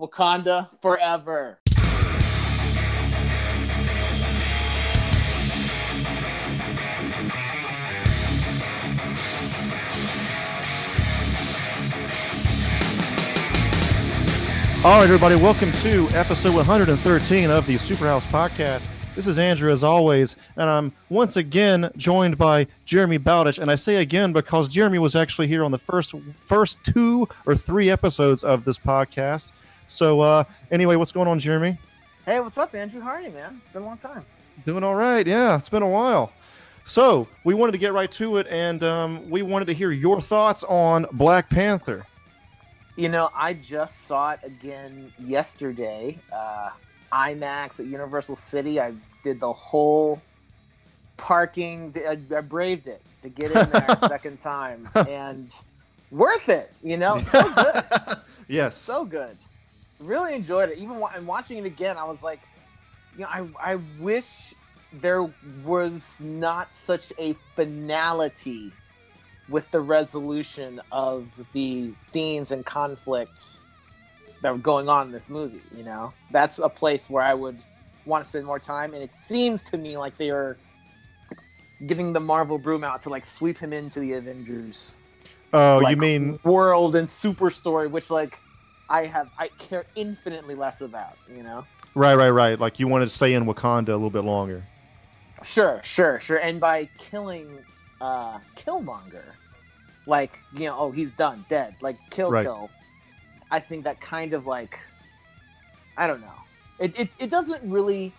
Wakanda forever. All right, everybody, welcome to episode 113 of the Superhouse Podcast. This is Andrew, as always, and I'm once again joined by Jeremy Bowditch. And I say again because Jeremy was actually here on the first first two or three episodes of this podcast. So, uh, anyway, what's going on, Jeremy? Hey, what's up, Andrew? You, man? It's been a long time. Doing all right. Yeah, it's been a while. So, we wanted to get right to it, and um, we wanted to hear your thoughts on Black Panther. You know, I just saw it again yesterday. Uh, IMAX at Universal City. I did the whole parking. I, I braved it to get in there a second time, and worth it. You know, so good. yes, so good. Really enjoyed it. Even and watching it again, I was like, you know, I I wish there was not such a finality with the resolution of the themes and conflicts that were going on in this movie. You know, that's a place where I would want to spend more time. And it seems to me like they are getting the Marvel broom out to like sweep him into the Avengers. Oh, like, you mean world and super story, which like I have I care infinitely less about. You know. Right, right, right. Like you wanted to stay in Wakanda a little bit longer. Sure, sure, sure. And by killing uh Killmonger, like you know, oh he's done, dead, like kill, Right. kill. I think that kind of like, I don't know. It, it it doesn't really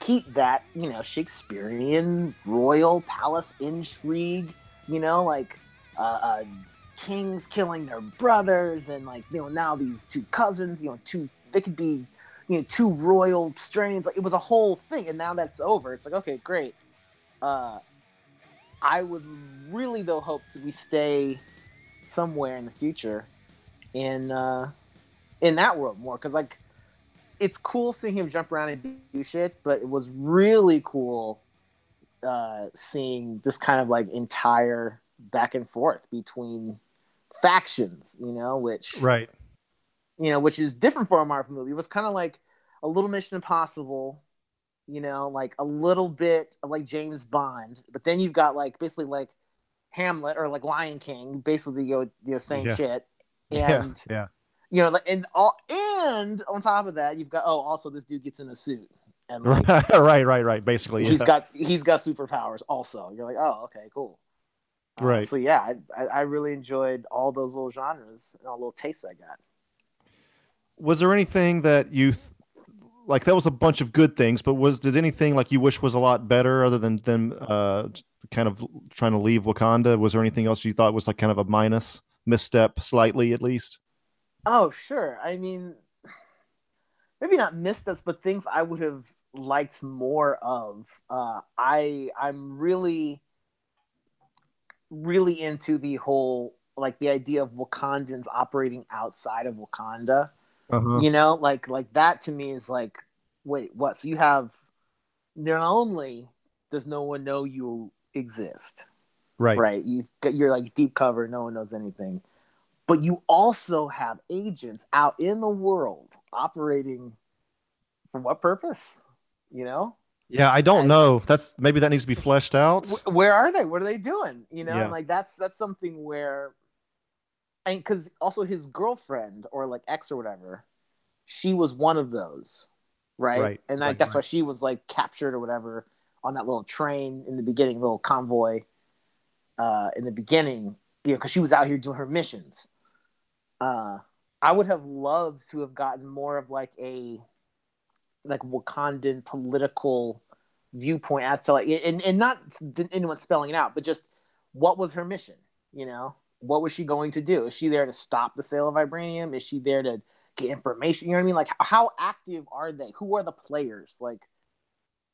keep that you know Shakespearean royal palace intrigue. You know, like uh, uh, kings killing their brothers, and like you know now these two cousins. You know, two they could be you know two royal strains. Like it was a whole thing, and now that's over. It's like okay, great. Uh, I would really though hope that we stay somewhere in the future in uh in that world more because like it's cool seeing him jump around and do shit but it was really cool uh seeing this kind of like entire back and forth between factions you know which Right. you know, which is different for a Marvel movie. It was kind of like a little Mission Impossible, you know, like a little bit of like James Bond, but then you've got like basically like Hamlet or like Lion King, basically you know, you know same Yeah. shit, Yeah. and Yeah. you know, and all and on top of that, you've got oh, also this dude gets in a suit and like, Right, right, right, right. Basically, he's yeah. got he's got superpowers also. You're like, oh, okay, cool. Uh, Right. so yeah, I, I, I really enjoyed all those little genres and all little tastes I got. was there anything that you th- like? That was a bunch of good things, but was did anything like you wish was a lot better, other than them uh, kind of trying to leave Wakanda? Was there anything else you thought was like kind of a minus misstep, slightly at least? Oh, sure. I mean, maybe not missteps, but things I would have liked more of. Uh, I I'm really, really into the whole like the idea of Wakandans operating outside of Wakanda. Uh-huh. You know, like like that to me is like, wait, what? So you have not only does no one know you exist, Right. right? You you're like deep cover, no one knows anything. But you also have agents out in the world operating for what purpose? You know, Yeah, I don't know. That's maybe that needs to be fleshed out. Where are they? What are they doing? You know, Yeah. like that's that's something where, and because also his girlfriend or like ex or whatever, she was one of those, right? Right, And like right, that's why she was like captured or whatever on that little train in the beginning, little convoy, uh, in the beginning, you know, because she was out here doing her missions. Uh, I would have loved to have gotten more of like a like Wakandan political viewpoint as to like and, and not anyone spelling it out, but just what was her mission? You know, what was she going to do? Is she there to stop the sale of vibranium? Is she there to get information. You know what I mean? Like how active are they? Who are the players? Like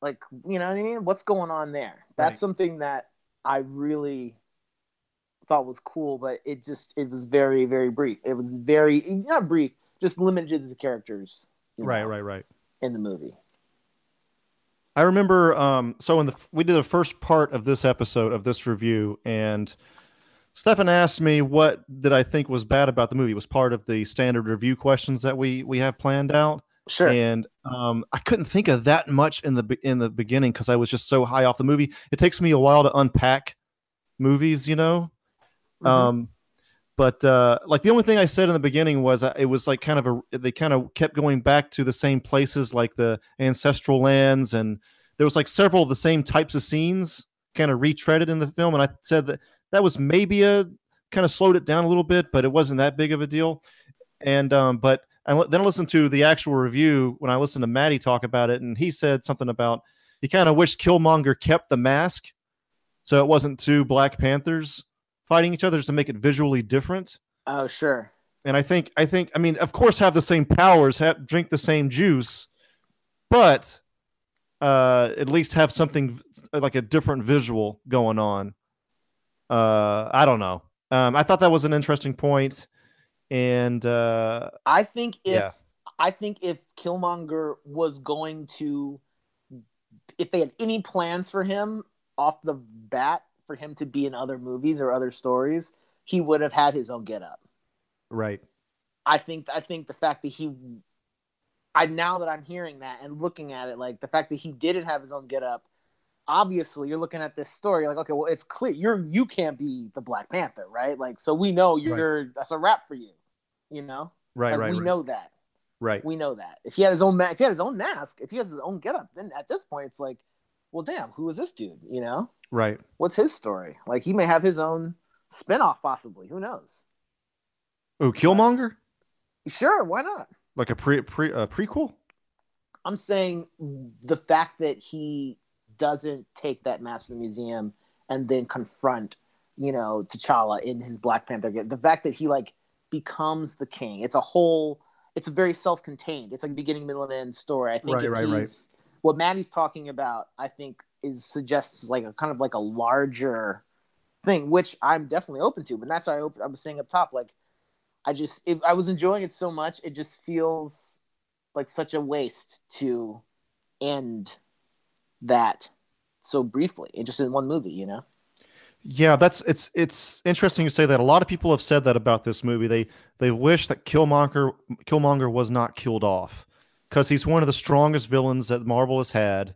like you know what I mean? What's going on there? That's Right. something that I really thought was cool, but it just it was very very brief. It was very not brief, just limited to the characters. Right, know, right, right. In the movie. I remember. Um, so in the we did the first part of this episode of this review, and Stefan asked me what did I think was bad about the movie. It was part of the standard review questions that we we have planned out, Sure. and um, I couldn't think of that much in the in the beginning because I was just so high off the movie. It takes me a while to unpack movies, you know. Mhm. Um, but uh, like the only thing I said in the beginning was uh, it was like kind of a they kind of kept going back to the same places like the ancestral lands and there was like several of the same types of scenes kind of retreaded in the film and I said that that was maybe a kind of slowed it down a little bit but it wasn't that big of a deal. And um but I then I listened to the actual review when I listened to Maddie talk about it and he said something about he kind of wished Killmonger kept the mask so it wasn't two Black Panthers fighting each other just to make it visually different. oh sure. And I think I think I mean of course have the same powers, have drink the same juice, but uh at least have something like a different visual going on. Uh I don't know. Um I thought that was an interesting point and uh I think if Yeah. I think if Killmonger was going to if they had any plans for him off the bat for him to be in other movies or other stories, he would have had his own get up. right. I think I think the fact that he I now that I'm hearing that and looking at it, like the fact that he didn't have his own get up, obviously you're looking at this story, like, okay, well, it's clear you're you can't be the Black Panther, right? Like, so we know you're that's a wrap for you, you know? Right, Like, right, we right. know that. right. We know that. If he had his own ma- if he had his own mask, if he has his own getup, then at this point it's like, well, damn, who is this dude? You know, Right. what's his story? Like he may have his own spinoff, possibly. Who knows? Oh, Killmonger? Sure, why not? Like a pre pre prequel? I'm saying the fact that he doesn't take that mask to the museum and then confront, you know, T'Challa in his Black Panther get the fact that he like becomes the king. It's a whole. It's a very self-contained. It's like a beginning, middle, and end story. I think Right, right, right. what Maddie's talking about, I think is suggests like a kind of like a larger thing, which I'm definitely open to. But that's why I, op- I was saying up top, like I just it, I was enjoying it so much, it just feels like such a waste to end that so briefly, and just in one movie, you know. Yeah, that's it's it's interesting you say that. A lot of people have said that about this movie. They they wish that Killmonger Killmonger was not killed off because he's one of the strongest villains that Marvel has had,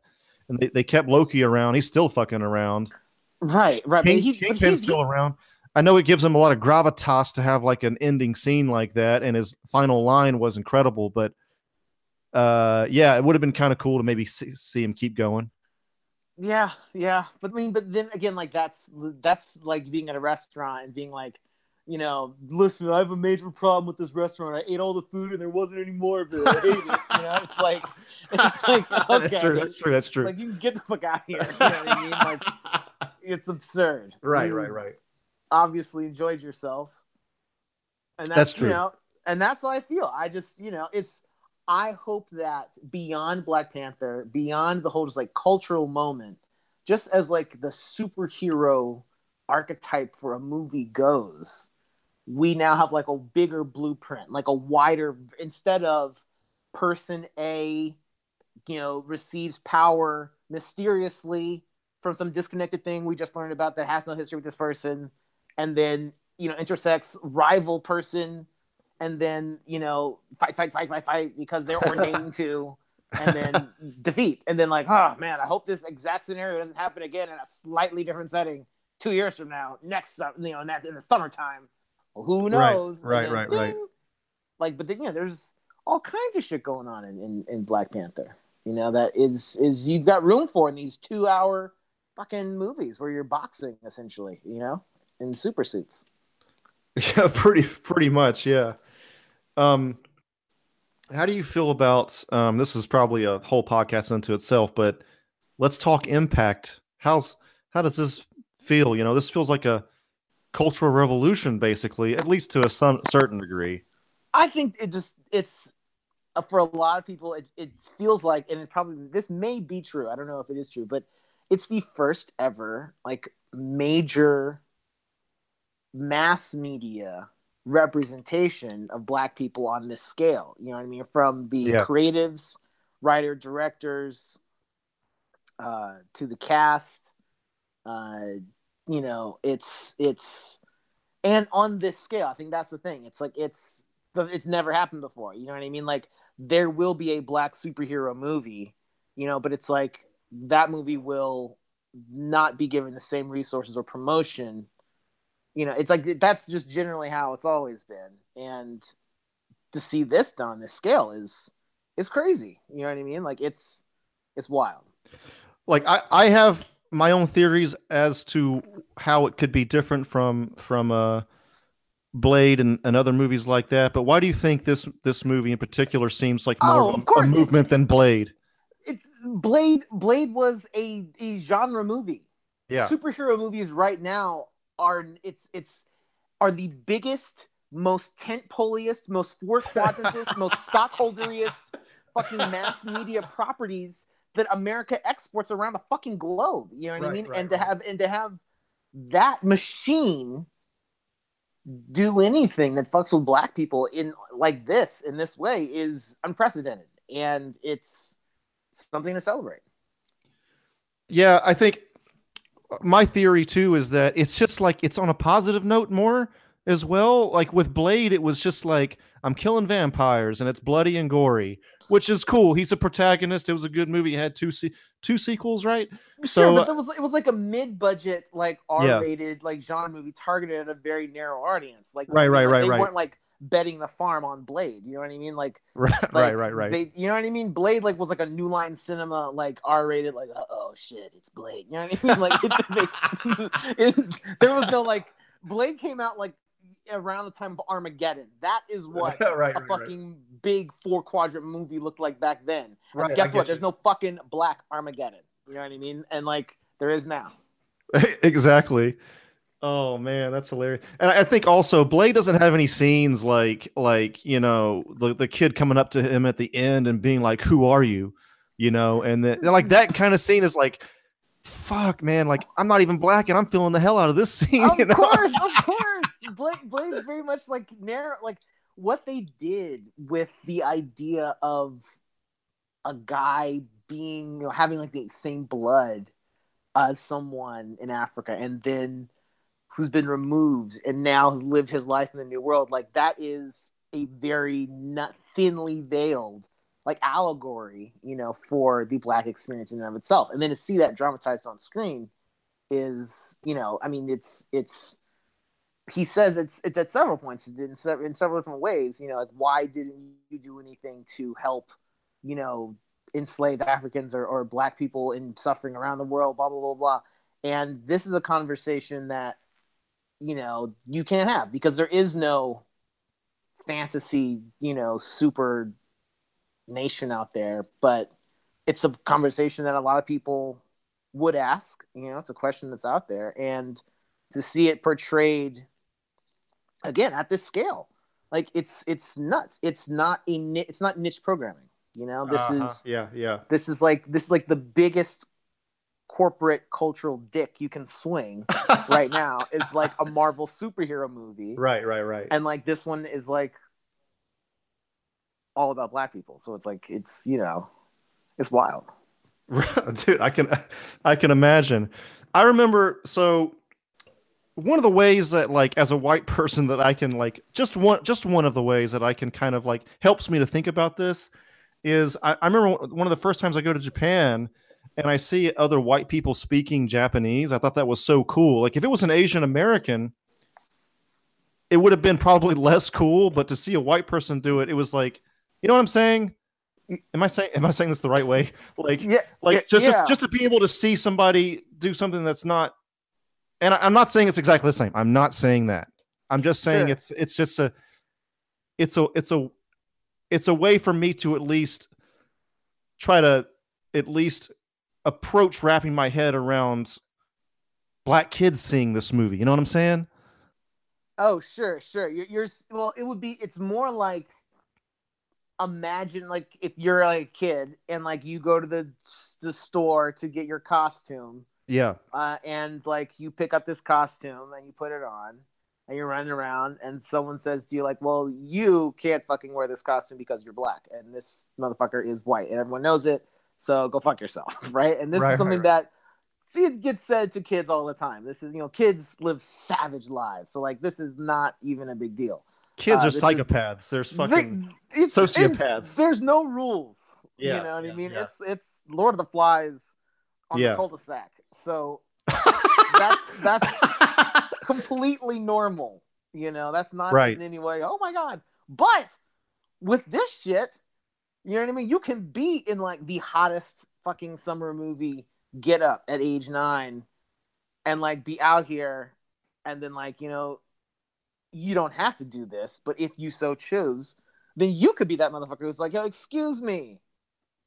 and they, they kept Loki around. He's still fucking around. Right, right. King, he's, Kingpin's he's, still around. I know it gives him a lot of gravitas to have like an ending scene like that, and his final line was incredible. But uh, yeah, it would have been kind of cool to maybe see, see him keep going. Yeah, yeah. But I mean, but then again, like that's that's like being at a restaurant and being like, you know, listen, I have a major problem with this restaurant. I ate all the food and there wasn't any more of it. I hate it. You know, it's like it's like okay, that's true. That's true. That's true. like you can get the fuck out of here. You know what I mean? Like it's absurd. right, You right, right. Obviously enjoyed yourself, and that's, That's true. You know, and that's how I feel. I just, you know, it's. I hope that beyond Black Panther, beyond the whole just like cultural moment, just as like the superhero archetype for a movie goes, we now have like a bigger blueprint, like a wider instead of person A, you know, receives power mysteriously from some disconnected thing we just learned about that has no history with this person, and then you know intersects rival person, and then you know fight, fight, fight, fight, fight because they're ordained to, and then defeat, and then like, oh man, I hope this exact scenario doesn't happen again in a slightly different setting two years from now, next you know, in, that, in the summertime. Who knows? Right, then right, right. ding. Like, but then yeah, there's all kinds of shit going on in, in, in Black Panther. You know that is is you've got room for in these two hour fucking movies where you're boxing essentially. You know, in super suits. Yeah, pretty pretty much, yeah. Um how do you feel about um this is probably a whole podcast unto itself, but let's talk impact. How's how does this feel? You know, this feels like a cultural revolution basically, at least to a some certain degree. I think it just it's uh, for a lot of people it, it feels like and it probably this may be true. I don't know if it is true, but it's the first ever like major mass media representation of black people on this scale. You know what I mean? From the Yeah. creatives, writer, directors, uh, to the cast. Uh, you know, it's it's and on this scale, I think that's the thing. It's like it's it's never happened before. You know what I mean? Like there will be a black superhero movie, you know, but it's like that movie will not be given the same resources or promotion. You know, it's like that's just generally how it's always been. And to see this done on this scale is is crazy. You know what I mean? Like it's it's wild. like I, I have my own theories as to how it could be different from from uh Blade and, and other movies like that. But why do you think this this movie in particular seems like more Oh, of of a course, it's- movement than Blade? It's Blade Blade was a, a genre movie. Yeah. superhero movies right now are it's it's are the biggest, most tent poliest, most four quadrantist, most stockholderiest fucking mass media properties that America exports around the fucking globe. You know what I mean? right, and to right. have and to have that machine do anything that fucks with black people in like this in this way is unprecedented and it's something to celebrate. Yeah, I think my theory too is that it's just like it's on a positive note more as well. Like with Blade, it was just like I'm killing vampires and it's bloody and gory, which is cool. He's a protagonist. It was a good movie. It had two se- two sequels, right? Sure, So, but uh, it was it was like a mid-budget, like R-rated, like genre movie targeted at a very narrow audience. Like Right, right, like, right, They right. weren't like betting the farm on Blade. You know what I mean? Like, Right, like, right, right, right. They, you know what I mean? Blade like was like a New Line Cinema, like R-rated, like uh, oh shit, it's Blade. You know what I mean? Like it, they- it- there was no like Blade came out like around the time of Armageddon. That is what Right, right, a right. fucking big four quadrant movie looked like back then. Right, guess what? you. There's no fucking black Armageddon. You know what I mean? And like there is now. exactly. Oh man, that's hilarious. And I I think also Blade doesn't have any scenes like like you know the the kid coming up to him at the end and being like, "Who are you?" You know, and then like that kind of scene is like, "Fuck, man!" Like I'm not even black and I'm feeling the hell out of this scene. Of you know? course, of course. Blade Blade's very much like narrow like what they did with the idea of a guy being you know having like the same blood as someone in Africa and then who's been removed and now has lived his life in the new world like that is a very not thinly veiled like allegory you know for the black experience in and of itself. And then to see that dramatized on screen is you know i mean it's it's he says it's it's at several points in, se- in several different ways you know like why didn't you do anything to help you know enslaved africans or, or black people in suffering around the world blah blah blah blah. And this is a conversation that you know you can't have because there is no fantasy you know super nation out there but it's a conversation that a lot of people would ask you know it's a question that's out there and to see it portrayed again at this scale like it's it's nuts it's not a it's not niche programming you know this Uh-huh. is yeah, yeah. this is like this is like the biggest corporate cultural dick you can swing right now is like a marvel superhero movie Right, right, right. and like this one is like all about black people. So it's like it's you know it's wild. Dude i can i can imagine. I remember so one of the ways that like as a white person that i can like just one just one of the ways that i can kind of like helps me to think about this is i, I remember one of the first times i go to japan and i see other white people speaking japanese i thought that was so cool. Like if it was an asian american it would have been probably less cool but to see a white person do it it was like you know what i'm saying am i saying am i saying this the right way like yeah like Yeah, just, yeah. just just to be able to see somebody do something that's not and I, i'm not saying it's exactly the same i'm not saying that i'm just saying Sure. it's it's just a it's a it's a it's a way for me to at least try to at least approach wrapping my head around black kids seeing this movie you know what i'm saying Oh, sure, sure. You're, you're well. It would be. It's more like imagine like if you're like a kid and like you go to the the store to get your costume. Yeah. Uh, and like you pick up this costume and you put it on and you're running around and someone says to you like, "Well, you can't fucking wear this costume because you're black and this motherfucker is white and everyone knows it. So go fuck yourself, right?" And this Right, is something right, that see it gets said to kids all the time. This is you know kids live savage lives, so like this is not even a big deal. Kids Uh, are this is- psychopaths. There's fucking They- it's, sociopaths. it's- there's no rules. Yeah, you know what yeah, I mean? yeah. It's it's Lord of the Flies on Yeah. the cul-de-sac. So that's that's completely normal. You know, that's not Right. in any way. Oh my god! But with this shit, you know what I mean. You can be in like the hottest fucking summer movie get up at age nine, and like be out here, and then like you know, you don't have to do this. But if you so choose, then you could be that motherfucker who's like, "Yo, excuse me,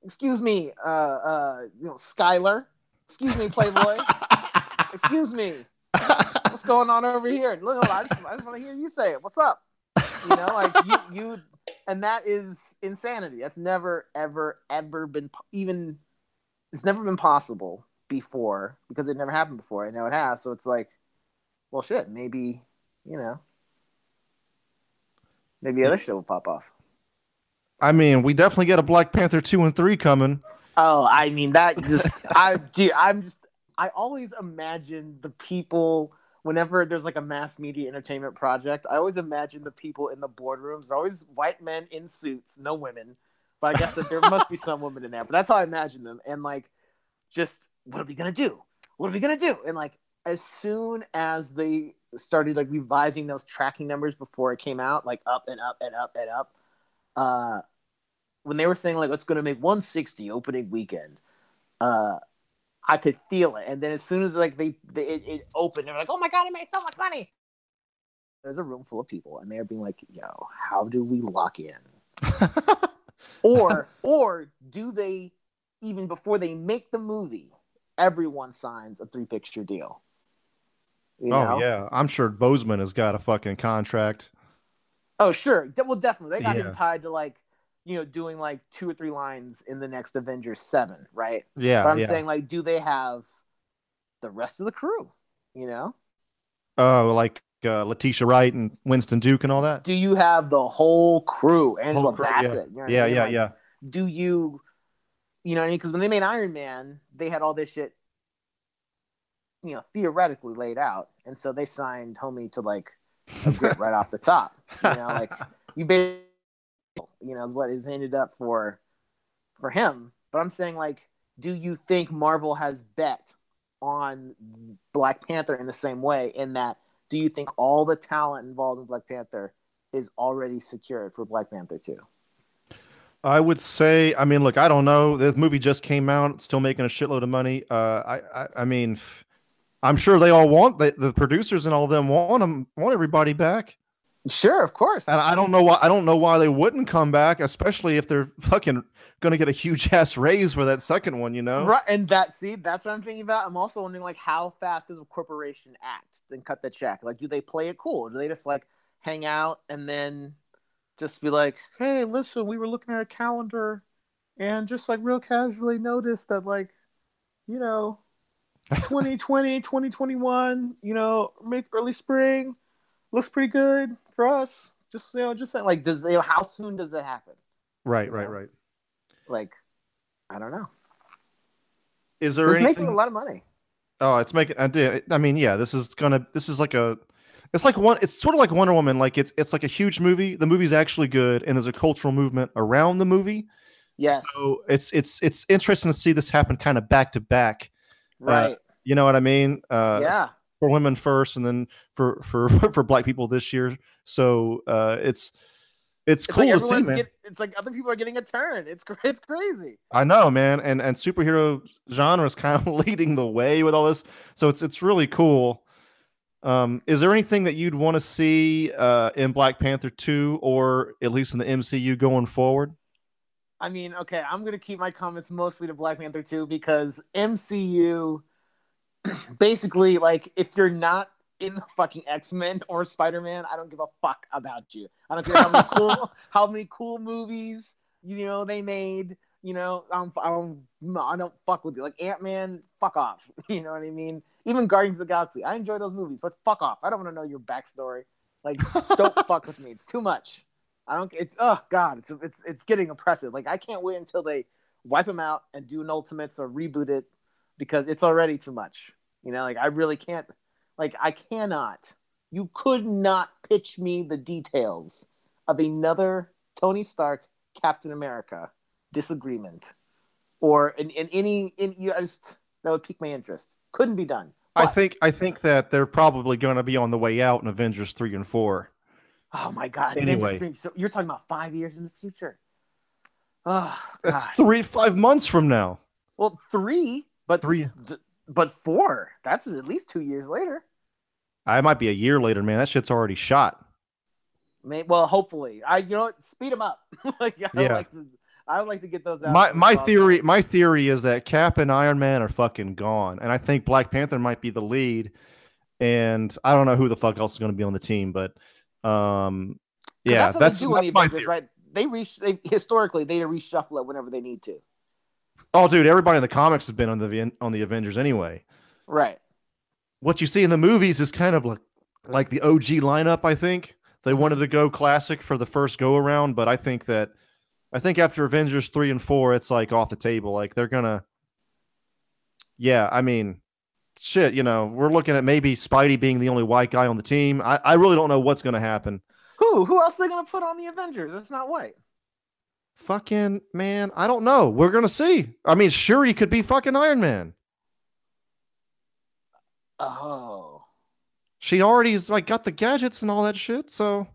excuse me, uh, uh, you know, Skylar, excuse me, Playboy." excuse me. What's going on over here? Look i just, I just want to hear you say it. What's up? You know like you you and that is insanity. That's never ever ever been even it's never been possible before because it never happened before. And now it has. So it's like well shit maybe you know maybe other shit will pop off I mean, we definitely get a Black Panther two and three coming. Oh, I mean that just I dude, I'm just I always imagine the people whenever there's like a mass media entertainment project, I always imagine the people in the boardrooms, they're always white men in suits, no women. But I guess that there must be some women in there. But that's how I imagine them. And like just what are we gonna do? What are we gonna do? And like as soon as they started like revising those tracking numbers before it came out, like up and up and up and up, uh when they were saying like it's going to make 160 opening weekend, uh, I could feel it. And then as soon as like they, they it, it opened, they're like, "Oh my god, it made so much money!" There's a room full of people, and they're being like, "Yo, how do we lock in?" or or do they even before they make the movie, everyone signs a three picture deal? Oh know? yeah, I'm sure Boseman has got a fucking contract. Oh, sure. De- Well, definitely. They got Yeah. him tied to like, you know, doing like two or three lines in the next Avengers 7, right? Yeah, but I'm yeah. saying, like, do they have the rest of the crew? You know? Oh, like uh, Letitia Wright and Winston Duke and all that. Do you have the whole crew? Angela Whole crew, yeah. You know what I Yeah, mean? yeah, Like, yeah. Do you, you know what I mean? Because when they made Iron Man, they had all this shit, you know, theoretically laid out. And so they signed Homie to like a grip right off the top. You know, like you basically, you know, is what is ended up for for him. But I'm saying, like, do you think Marvel has bet on Black Panther in the same way? In that, do you think all the talent involved in Black Panther is already secured for Black Panther two? I would say, I mean, look, I don't know. This movie just came out, still making a shitload of money. Uh, I, I, I mean, f- I'm sure they all want the, the producers and all of them want them, want everybody back. Sure, of course. And I don't know why, I don't know why they wouldn't come back, especially if they're fucking going to get a huge ass raise for that second one, you know? Right, and that see, that's what I'm thinking about. I'm also wondering, like, how fast does a corporation act and cut the check? Like, do they play it cool? Do they just like hang out and then just be like, "Hey, listen, we were looking at a calendar and just like real casually noticed that, like, you know, 2020, 2021, you know, make early spring looks pretty good for us. Just you know, just saying, like, does you know, how soon does that happen? Right, right, right. Like, I don't know. Is there It's anything? making a lot of money. Oh, it's making. I did. I mean, yeah, this is gonna. This is like a. It's like one. It's sort of like Wonder Woman. Like it's it's like a huge movie. The movie's actually good, and there's a cultural movement around the movie. Yes. So it's it's it's interesting to see this happen kind of back to back. Right. You know what I mean? Uh, yeah. For women first, and then for for for black people this year. So uh, it's it's, It's cool like to see, man. get, it's like other people are getting a turn. It's it's crazy. I know, man, and and superhero genre is kind of leading the way with all this, so it's it's really cool. Um, is there anything that you'd want to see uh, in Black Panther two, or at least in the MCU going forward? I mean, okay, I'm gonna keep my comments mostly to Black Panther 2 because MCU basically like if you're not in the fucking X Men or Spider Man, I don't give a fuck about you. I don't care how many cool how many cool movies you know they made. You know, I'm, I'm I don't fuck with you. Like Ant Man, fuck off. You know what I mean? Even Guardians of the Galaxy, I enjoy those movies, but fuck off. I don't want to know your backstory. Like, don't fuck with me. It's too much. I don't. It's oh god. It's it's it's getting oppressive. Like I can't wait until they wipe him out and do an Ultimates or reboot it because it's already too much. You know, like I really can't. Like I cannot. You could not pitch me the details of another Tony Stark Captain America disagreement, or in, in any in you just that would pique my interest. Couldn't be done. I think I think that they're probably going to be on the way out in Avengers three and four. Oh my god! Anyway. So you're talking about five years in the future. Oh, That's God. three five months from now. well three, but Three. th- but four. That's at least two years later. I might be a year later, man. That shit's already shot. May, well, hopefully, I you know what? speed them up. like I would Yeah. like to, I would like to get those out. My my theory my theory is that Cap and Iron Man are fucking gone, and I think Black Panther might be the lead. And I don't know who the fuck else is going to be on the team, but um, yeah, that's, that's, what they do that's the my theory. right? They reach they historically they reshuffle it whenever they need to. Oh, dude, everybody in the comics has been on the on the Avengers anyway. Right. What you see in the movies is kind of like like the OG lineup. I think they wanted to go classic for the first go around, but I think that I think after Avengers three and four, it's like off the table. Like they're gonna, yeah. I mean, shit. You know, we're looking at maybe Spidey being the only white guy on the team. I, I really don't know what's gonna happen. Who who else are they gonna put on the Avengers? It's not white. Fucking man, I don't know. We're gonna see. I mean, Shuri could be fucking Iron Man. Oh. She already's like got the gadgets and all that shit. So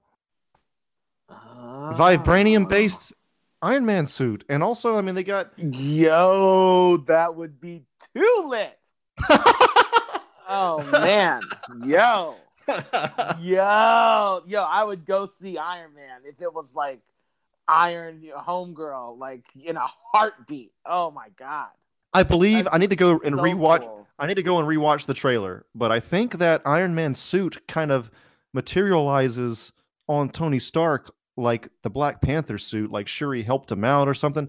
Oh. vibranium based Iron Man suit, and also, I mean, they got Yo, that would be too lit. Oh man, yo, yo, yo! I would go see Iron Man if it was like Iron Homegirl, like in a heartbeat. Oh my god! I believe That'd I need to go and so rewatch. cool. I need to go and rewatch the trailer, but I think that Iron Man suit kind of materializes on Tony Stark like the Black Panther suit, like Shuri helped him out or something.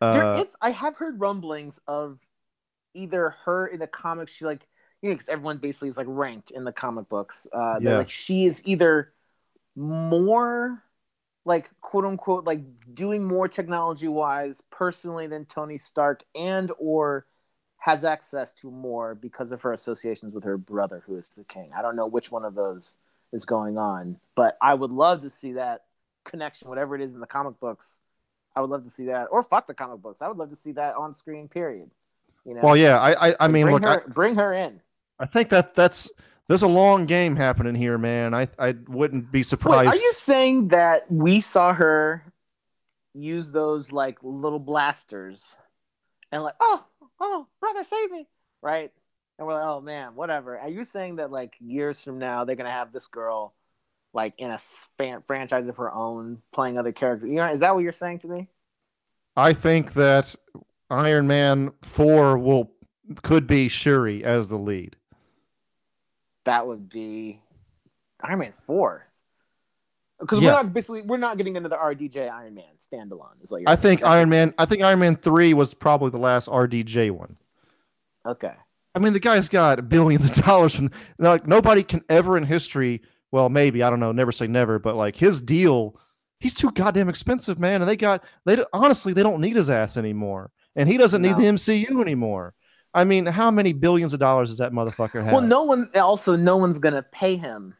There Uh, is. I have heard rumblings of either her in the comics. She like you know because everyone basically is like ranked in the comic books. Uh, Yeah. like she is either more like quote unquote like doing more technology wise personally than Tony Stark and or has access to more because of her associations with her brother who is the king. I don't know which one of those is going on, but I would love to see that connection whatever it is in the comic books. I would love to see that or fuck the comic books. I would love to see that on screen period. You know. well, yeah, I, I, I mean, bring look, I, bring her in. I think that that's there's a long game happening here, man. I, I wouldn't be Wait, surprised. are you saying that we saw her use those like little blasters and like, oh, oh, brother, save me, right? And we're like, oh man, whatever. Are you saying that like years from now they're gonna have this girl like in a fan- franchise of her own, playing other characters? You know, is that what you're saying to me? I think that Iron Man four will could be Shuri as the lead. That would be Iron Man four. Because Yeah. we're not basically we're not getting into the RDJ Iron Man standalone. Is what you're I think Iron Man. I think Iron Man three was probably the last RDJ one. Okay. I mean, the guy's got billions of dollars from like nobody can ever in history. Well, maybe I don't know. Never say never, but like his deal, he's too goddamn expensive, man. And they got they honestly they don't need his ass anymore, and he doesn't need the MCU anymore. I mean, how many billions of dollars does that motherfucker have? Well, no one also no one's gonna pay him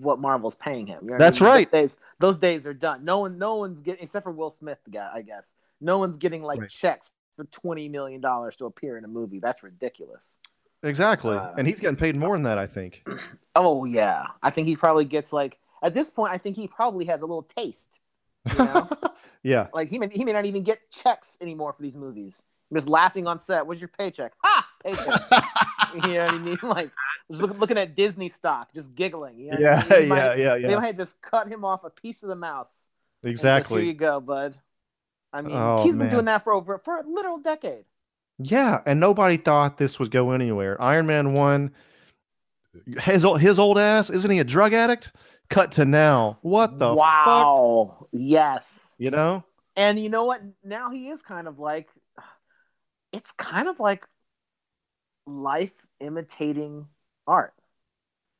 what Marvel's paying him. You know what I That's mean? right. Those days, those days are done. No one, no one's getting except for Will Smith, the guy, I guess. No one's getting like Right. checks for twenty million dollars to appear in a movie. That's ridiculous. exactly, Uh, and he's getting paid more than that. I think. Oh yeah, I think he probably gets like at this point. I think he probably has a little taste. You know, yeah, like he may he may not even get checks anymore for these movies. Just laughing on set. Where's your paycheck? Ha! Paycheck. you know what I mean? Like just look, looking at Disney stock, just giggling. You know what I yeah, mean? Yeah, might- yeah, They might just cut him off a piece of the mouse. just, Exactly. Here you go, bud. I mean, Oh, he's been man. doing that for over for a literal decade. Yeah, and nobody thought this would go anywhere. Iron Man one, his his old ass isn't he a drug addict? Cut to now. What the wow. fuck? Yes. You know? And you know what? Now he is kind of like it's kind of like life imitating art.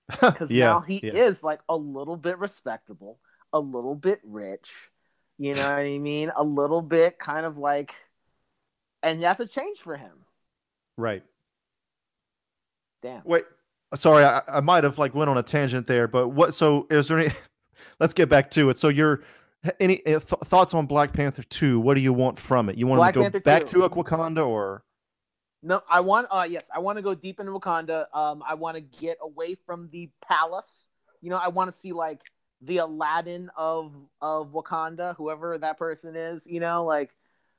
Because Yeah, now he yeah. is like a little bit respectable, a little bit rich. You know what I mean? A little bit kind of like, and that's a change for him. Right. Damn. Wait, sorry, I, I might have like went on a tangent there, but what? So is there any? let's get back to it. So you're any uh, th- thoughts on Black Panther two? What do you want from it? You want Black to go Panther back 2. to Wakanda or? No, I want. Uh, yes, I want to go deep into Wakanda. Um, I want to get away from the palace. You know, I want to see like the Aladdin of of Wakanda, whoever that person is. You know, like,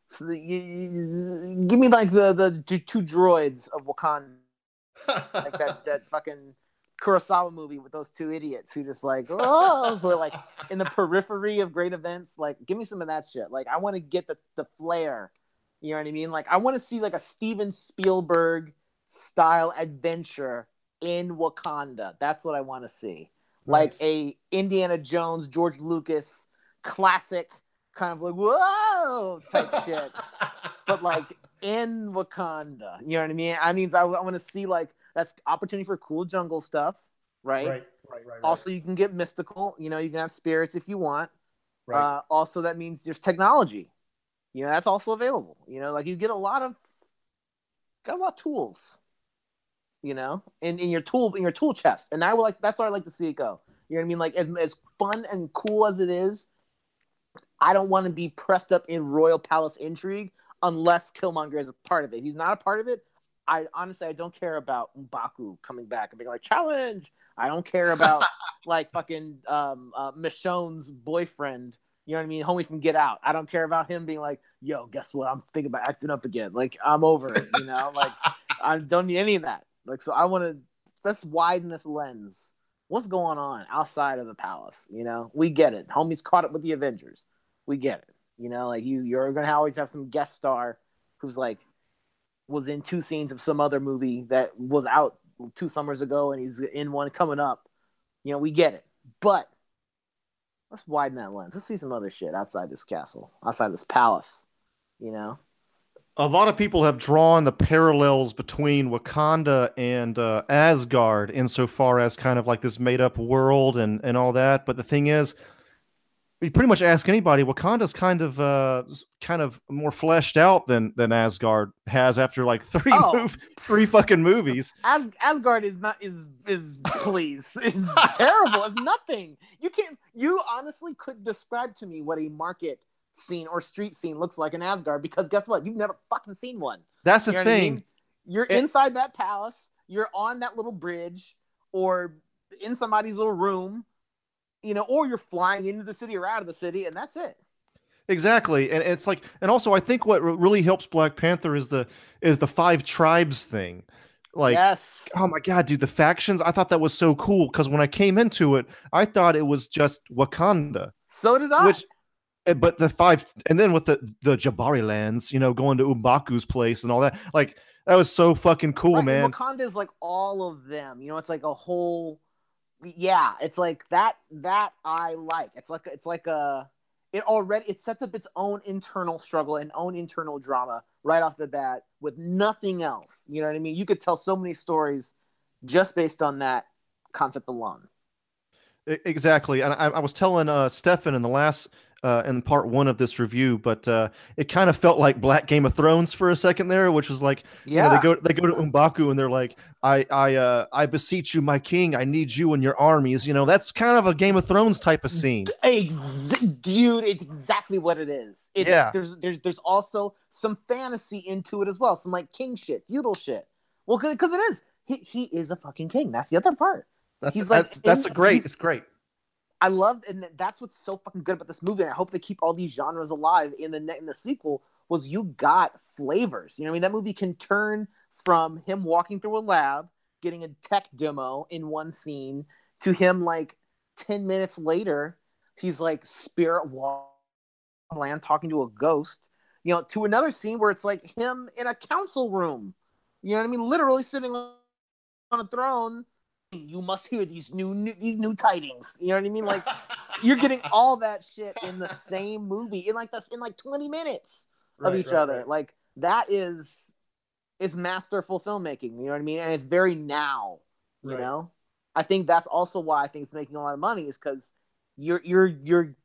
so the, you, you- give me like the the d- two droids of Wakanda, like that that fucking Kurosawa movie with those two idiots who just like oh, who are like in the periphery of great events. Like, give me some of that shit. Like, I want to get the the flair. You know what I mean? Like, I want to see like a Steven Spielberg style adventure in Wakanda. That's what I want to see. Like a Indiana Jones, George Lucas classic kind of like whoa type shit, but like in Wakanda. You know what I mean? I mean, I, I want to see like that's opportunity for cool jungle stuff, right? right, right, right. Also, you can get mystical. You know, you can have spirits if you want. right. Uh, also, that means there's technology. You know, that's also available. You know, like you get a lot of got a lot of tools. You know, in, in your tool in your tool chest, and I would like that's where I like to see it go. You know what I mean? Like as, as fun and cool as it is, I don't want to be pressed up in royal palace intrigue unless Killmonger is a part of it. He's not a part of it. I honestly I don't care about Mbaku coming back and being like challenge. I don't care about like fucking um uh, Michonne's boyfriend. You know what I mean? Homie from Get Out. I don't care about him being like, yo, guess what? I'm thinking about acting up again. Like I'm over it. You know, like I don't need any of that. Like so, I want to let's widen this lens. What's going on outside of the palace? You know, we get it. Homie's caught up with the Avengers. We get it. You know, like you, you're gonna always have some guest star who's like was in two scenes of some other movie that was out two summers ago, and he's in one coming up. You know, we get it, but let's widen that lens. Let's see some other shit outside this castle, outside this palace. You know, a lot of people have drawn the parallels between Wakanda and uh, Asgard insofar as kind of like this made up world and, and all that. But the thing is, you pretty much ask anybody, Wakanda's kind of uh, kind of more fleshed out than than Asgard has after like three Oh. three fucking movies. As- Asgard is not is is please is terrible. It's nothing. You can't. You honestly could describe to me what a market scene or street scene looks like in Asgard because guess what? You've never fucking seen one. That's the You know what I thing. mean? You're It- inside that palace. You're on that little bridge, or in somebody's little room, you know, or you're flying into the city or out of the city, and that's it. Exactly, and it's like, and also I think what really helps Black Panther is the is the five tribes thing. Like, yes, oh my god, dude, the factions! I thought that was so cool because when I came into it, I thought it was just Wakanda, so did I. which, eh, but the five, and then with the the Jabari lands, you know, going to Mbaku's place and all that, like that was so fucking cool, Right, man. Wakanda is like all of them. You know, it's like a whole. Yeah, it's like that. That I like. It's like it's like a. It already it sets up its own internal struggle and own internal drama right off the bat with nothing else. You know what I mean? You could tell so many stories just based on that concept alone. Exactly, and I, I was telling uh, Stefan in the last uh, in part one of this review, but uh, it kind of felt like Black Game of Thrones for a second there, which was like, you know, Yeah, they go they go to Mbaku and they're like, I I uh, I beseech you, my king, I need you and your armies. You know, that's kind of a Game of Thrones type of scene. Ex- dude, it's exactly what it is. It's, Yeah. There's there's there's also some fantasy into it as well, some like king shit, feudal shit. Well, because it is. He he is a fucking king. That's the other part. That's He's that- like that's in- a great. It's great. I love, and that's what's so fucking good about this movie. And I hope they keep all these genres alive in the in the sequel. Was you got flavors? You know, I mean, that movie can turn from him walking through a lab, getting a tech demo in one scene, to him like ten minutes later, he's like spirit walk land talking to a ghost. You know, to another scene where it's like him in a council room. You know what I mean? Literally sitting on a throne you must hear these new, new these new tidings. You know what I mean? Like you're getting all that shit in the same movie in like this in like 20 minutes of Right, each right, other. right. Like that is is masterful filmmaking. You know what I mean? And it's very now. You know, I think that's also why I think it's making a lot of money is because you're you're you're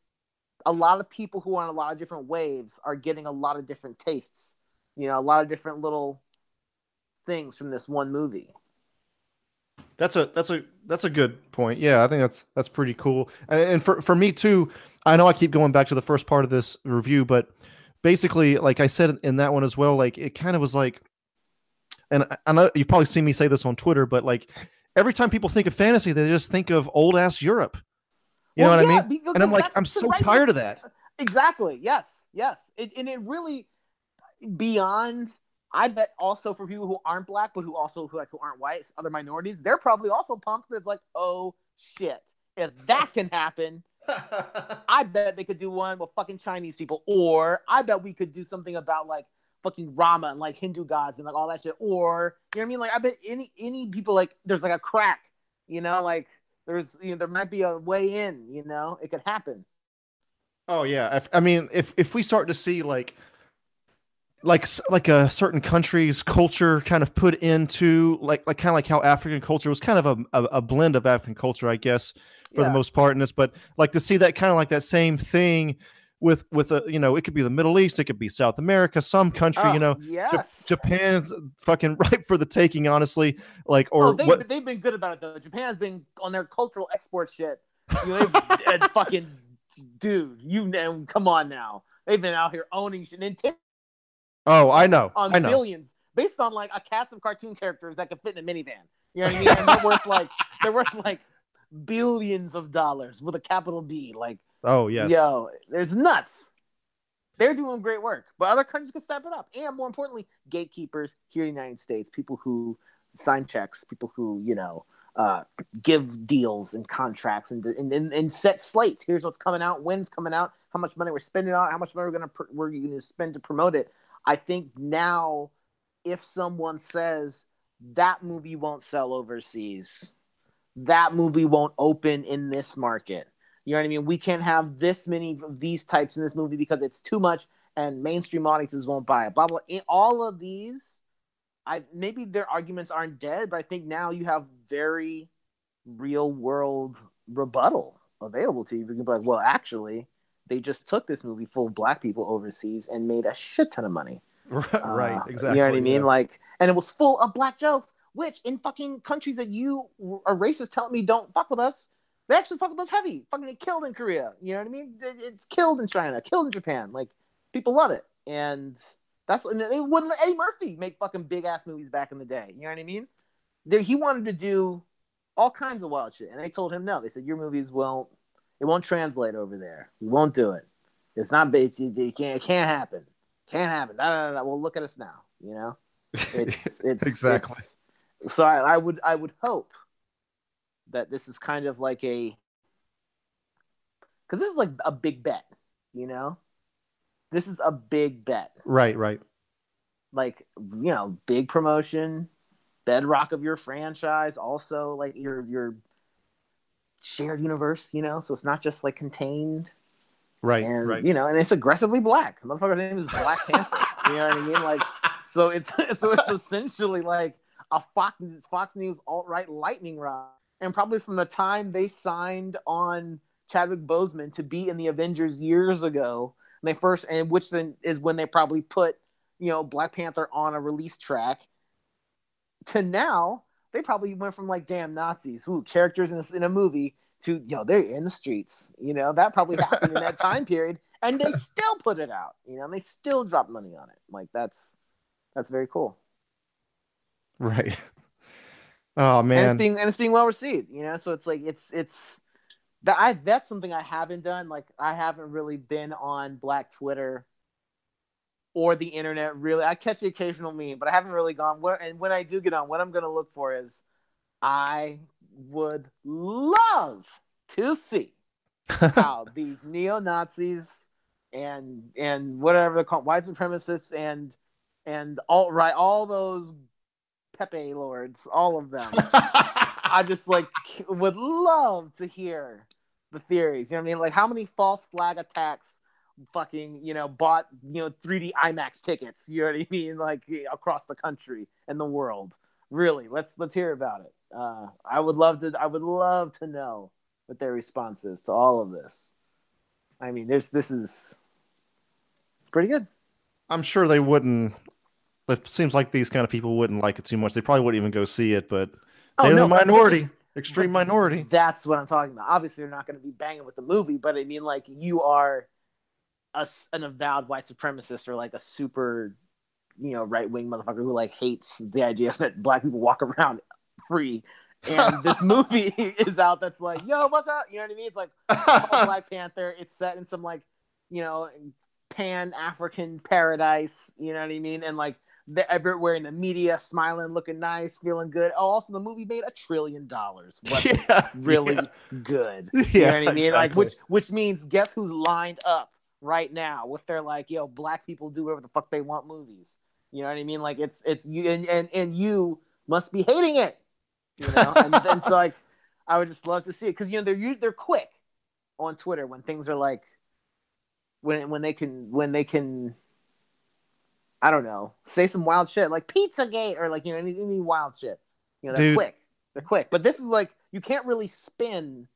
a lot of people who are on a lot of different waves are getting a lot of different tastes. You know, a lot of different little things from this one movie. That's a that's a that's a good point. Yeah, I think that's that's pretty cool. And, and for for me too, I know I keep going back to the first part of this review, but basically, like I said in that one as well, like it kind of was like, and I- know you've probably seen me say this on Twitter, but like every time people think of fantasy, they just think of old ass Europe. You know what yeah, I mean? And I'm like, I'm so right tired of that. Exactly. Yes. Yes. It, and it really beyond. I bet also for people who aren't black, but who also who like who aren't white, other minorities, they're probably also pumped. That's like, oh shit, if that can happen, I bet they could do one with fucking Chinese people, or I bet we could do something about like fucking Rama and like Hindu gods and like all that shit, or you know what I mean? Like I bet any any people like there's like a crack, you know, like there's you know there might be a way in, you know, it could happen. Oh yeah, if, I mean, if if we start to see like like like a certain country's culture kind of put into like like kind of like how African culture was kind of a, a, a blend of African culture, I guess, for Yeah. the most part in this. But like to see that kind of like that same thing with with a you know it could be the Middle East, it could be South America, some country, you Oh, know. Ja- yes. Japan's fucking ripe for the taking, honestly. Like, or oh, they've, what? they've been good about it though. Japan's been on their cultural export shit. You know, and fucking dude, you know, come on now. They've been out here owning shit. Nintendo Oh, I know, on I know. billions based on like a cast of cartoon characters that could fit in a minivan. You know what I mean? And they're worth like they're worth like billions of dollars with a capital B. Like, Oh yes, yo, there's nuts. They're doing great work, but other countries can step it up. And more importantly, gatekeepers here in the United States, people who sign checks, people who you know uh, give deals and contracts and, and and and set slates. Here's what's coming out, when's coming out, how much money we're spending on, how much money we're gonna pr- we're going to spend to promote it. I think now, if someone says that movie won't sell overseas, that movie won't open in this market. You know what I mean? We can't have this many of these types in this movie because it's too much and mainstream audiences won't buy it. Blah blah. In all of these, I maybe their arguments aren't dead, but I think now you have very real world rebuttal available to you. You can be like, well, actually, they just took this movie full of black people overseas and made a shit ton of money. right, Uh, exactly. You know what I mean? yeah. Like, and it was full of black jokes, which in fucking countries that you are racist telling me don't fuck with us, they actually fuck with us heavy. Fucking get killed in Korea. You know what I mean? It's killed in China, killed in Japan. Like, people love it. And that's, and they wouldn't let Eddie Murphy make fucking big ass movies back in the day. You know what I mean? They, he wanted to do all kinds of wild shit. And they told him no. They said, your movies won't, it won't translate over there. We won't do it. It's not, it's, it, it can't, it can't happen. Can't happen. Da, da, da, da. Well, look at us now. You know, it's it's Exactly. it's- so I, I would I would hope that this is kind of like a because this is like a big bet. You know, this is a big bet. right, right. Like you know, big promotion, bedrock of your franchise. Also, like your your shared universe. You know, so it's not just like contained Right, and right. you know, and it's aggressively black. Motherfucker's name is Black Panther. you know what I mean? Like, so it's so it's essentially like a Fox Fox News alt right lightning rod. And probably from the time they signed on Chadwick Boseman to be in the Avengers years ago, and they first and which then is when they probably put you know Black Panther on a release track. To now, they probably went from like damn Nazis, who characters in this in a movie to yo they're in the streets you know? That probably happened in that time period and they still put it out you know? And they still drop money on it. Like that's that's very cool. Right. Oh and it's man. being and it's being well received you know? So it's like it's it's that i that's something i haven't done. Like i haven't really been on black twitter or the internet really i catch the occasional meme but i haven't really gone where and when i do get on what i'm going to look for is i would love to see how these neo Nazis and and whatever they're called, white supremacists and and alt right, all those Pepe lords, all of them, I just like would love to hear the theories. You know what I mean? Like how many false flag attacks fucking, you know, bought, you know, 3D IMAX tickets, you know what I mean? Like across the country and the world. Really, let's let's hear about it. Uh, I would love to I would love to know what their response is to all of this. I mean, there's this is pretty good. I'm sure they wouldn't. It seems like these kind of people wouldn't like it too much. They probably wouldn't even go see it, but Oh, they're no, the minority, extreme minority. That's what I'm talking about. Obviously, they're not going to be banging with the movie, but I mean, like, you are a, an avowed white supremacist or like a super, you know, right wing motherfucker who like hates the idea that black people walk around free. And this movie is out that's like, yo, what's up? You know what I mean? It's like Black Panther. It's set in some like, you know, pan African paradise. You know what I mean? And like they're everywhere in the media, smiling, looking nice, feeling good. Oh, also the movie made a trillion dollars. What yeah, really yeah. good. Yeah, You know what I mean? Like which which means guess who's lined up right now with their like, yo, black people do whatever the fuck they want movies. You know what I mean? Like it's it's you and and, and you must be hating it. You know? and, and so like I would just love to see it because you know they're they're quick on Twitter when things are like when when they can when they can I don't know say some wild shit like Pizzagate or like you know any, any wild shit. You know they're Dude. quick. They're quick, but this is like you can't really spin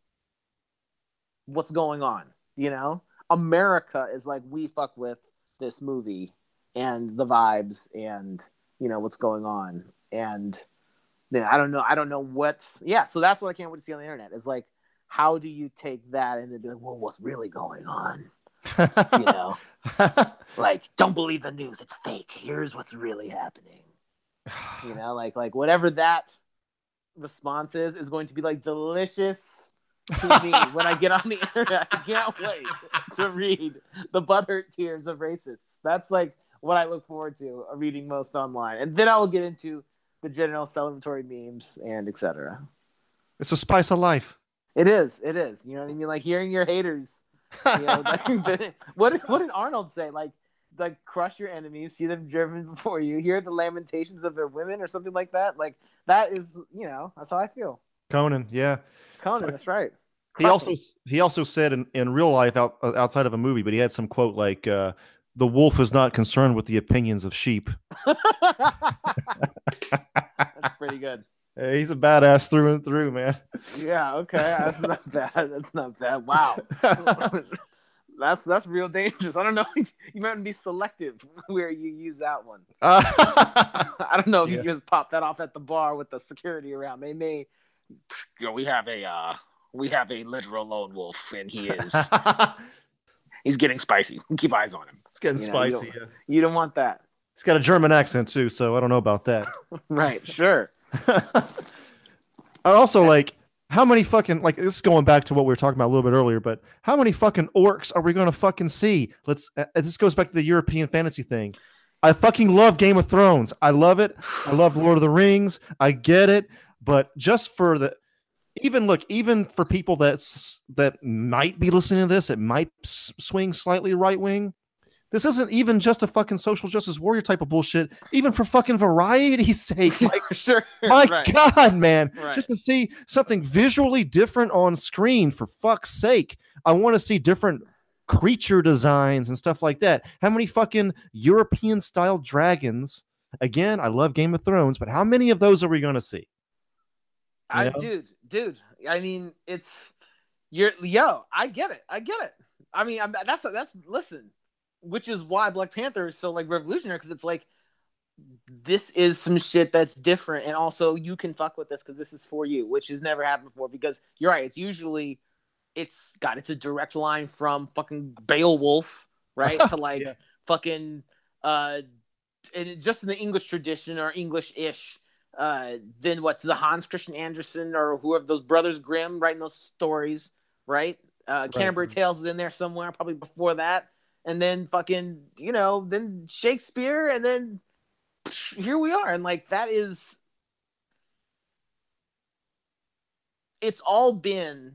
what's going on. You know, America is like we fuck with this movie and the vibes and you know what's going on. And then I don't know I don't know what yeah so that's what I can't wait to see on the internet is like how do you take that and then be like well what's really going on? You know? Like don't believe the news. It's fake. Here's what's really happening. You know like like whatever that response is is going to be like delicious to me when I get on the internet. I can't wait to read the butthurt tears of racists. That's like what I look forward to reading most online, and then I will get into the general celebratory memes and etc. it's a spice of life. It is, it is. You know what I mean? Like hearing your haters. You know, like, what what did Arnold say? Like like crush your enemies, see them driven before you, hear the lamentations of their women, or something like that. Like that is, you know, that's how I feel. Conan, yeah. Conan, that's right. He also he also said in, in real life out, outside of a movie, but he had some quote like uh, the wolf is not concerned with the opinions of sheep. that's pretty good. Hey, he's a badass through and through, man. Yeah, okay, that's not bad. That's not bad. Wow, that's that's real dangerous. I don't know. You might be selective where you use that one. Uh, I don't know if Yeah. you just pop that off at the bar with the security around. They may, you know, we have a uh, we have a literal lone wolf, and he is he's getting spicy. Keep eyes on him. it's getting You know, you spicy. don't- yeah. You don't want that, He's got a German accent too, so I don't know about that. right? Sure. I also like how many fucking like this is going back to what we were talking about a little bit earlier, but how many fucking orcs are we going to fucking see? Let's. Uh, this goes back to the European fantasy thing. I fucking love Game of Thrones. I love it. I love Lord of the Rings. I get it, but just for the even look, even for people that that might be listening to this, it might swing slightly right wing. This isn't even just a fucking social justice warrior type of bullshit. Even for fucking variety's sake, like sure. my right. God, man. Right. Just to see something visually different on screen, for fuck's sake. I want to see different creature designs and stuff like that. How many fucking European style dragons? Again, I love Game of Thrones, but how many of those are we going to see? I, know? dude, dude. I mean, it's you're yo. I get it. I get it. I mean, I'm, that's that's listen, which is why Black Panther is so like revolutionary because it's like this is some shit that's different, and also you can fuck with this because this is for you, which has never happened before. Because you're right, it's usually it's got it's a direct line from fucking Beowulf, right, to like Yeah. fucking uh, and just in the English tradition or English-ish uh, then what's the Hans Christian Andersen or whoever those brothers Grimm writing those stories, right? Uh, Canterbury Tales is in there somewhere, probably before that, and then fucking you know, then Shakespeare, and then psh, here we are, and like that is, it's all been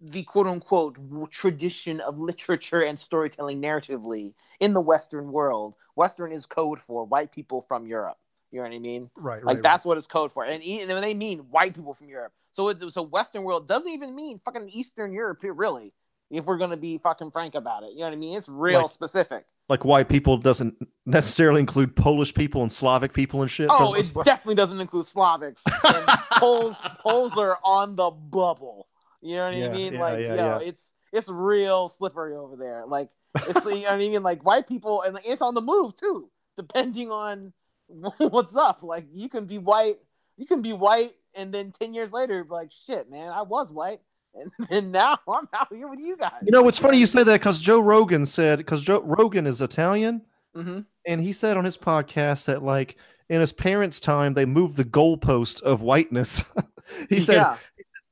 the quote unquote tradition of literature and storytelling narratively in the Western world. Western is code for white people from Europe You know what I mean? Right, Like right, that's what it's code for. And, and they mean white people from Europe, so it, so Western world doesn't even mean fucking Eastern Europe, really. If we're gonna be fucking frank about it, you know what I mean? It's real Like- specific. like white people doesn't necessarily include Polish people and Slavic people and shit. Oh, it definitely doesn't include Slavics. And Poles, Poles are on the bubble. You know what Yeah, I mean? yeah, like, yeah, yo, yeah. it's it's real slippery over there. Like, it's you know what I mean? Like white people, and it's on the move too, depending on what's up. Like, you can be white, you can be white, and then ten years later, be like, shit, man, I was white, and then now I'm out here with you guys. You know, it's funny you say that because Joe Rogan said because Joe Rogan is Italian, hmm and he said on his podcast that like in his parents' time they moved the goalpost of whiteness. he said yeah,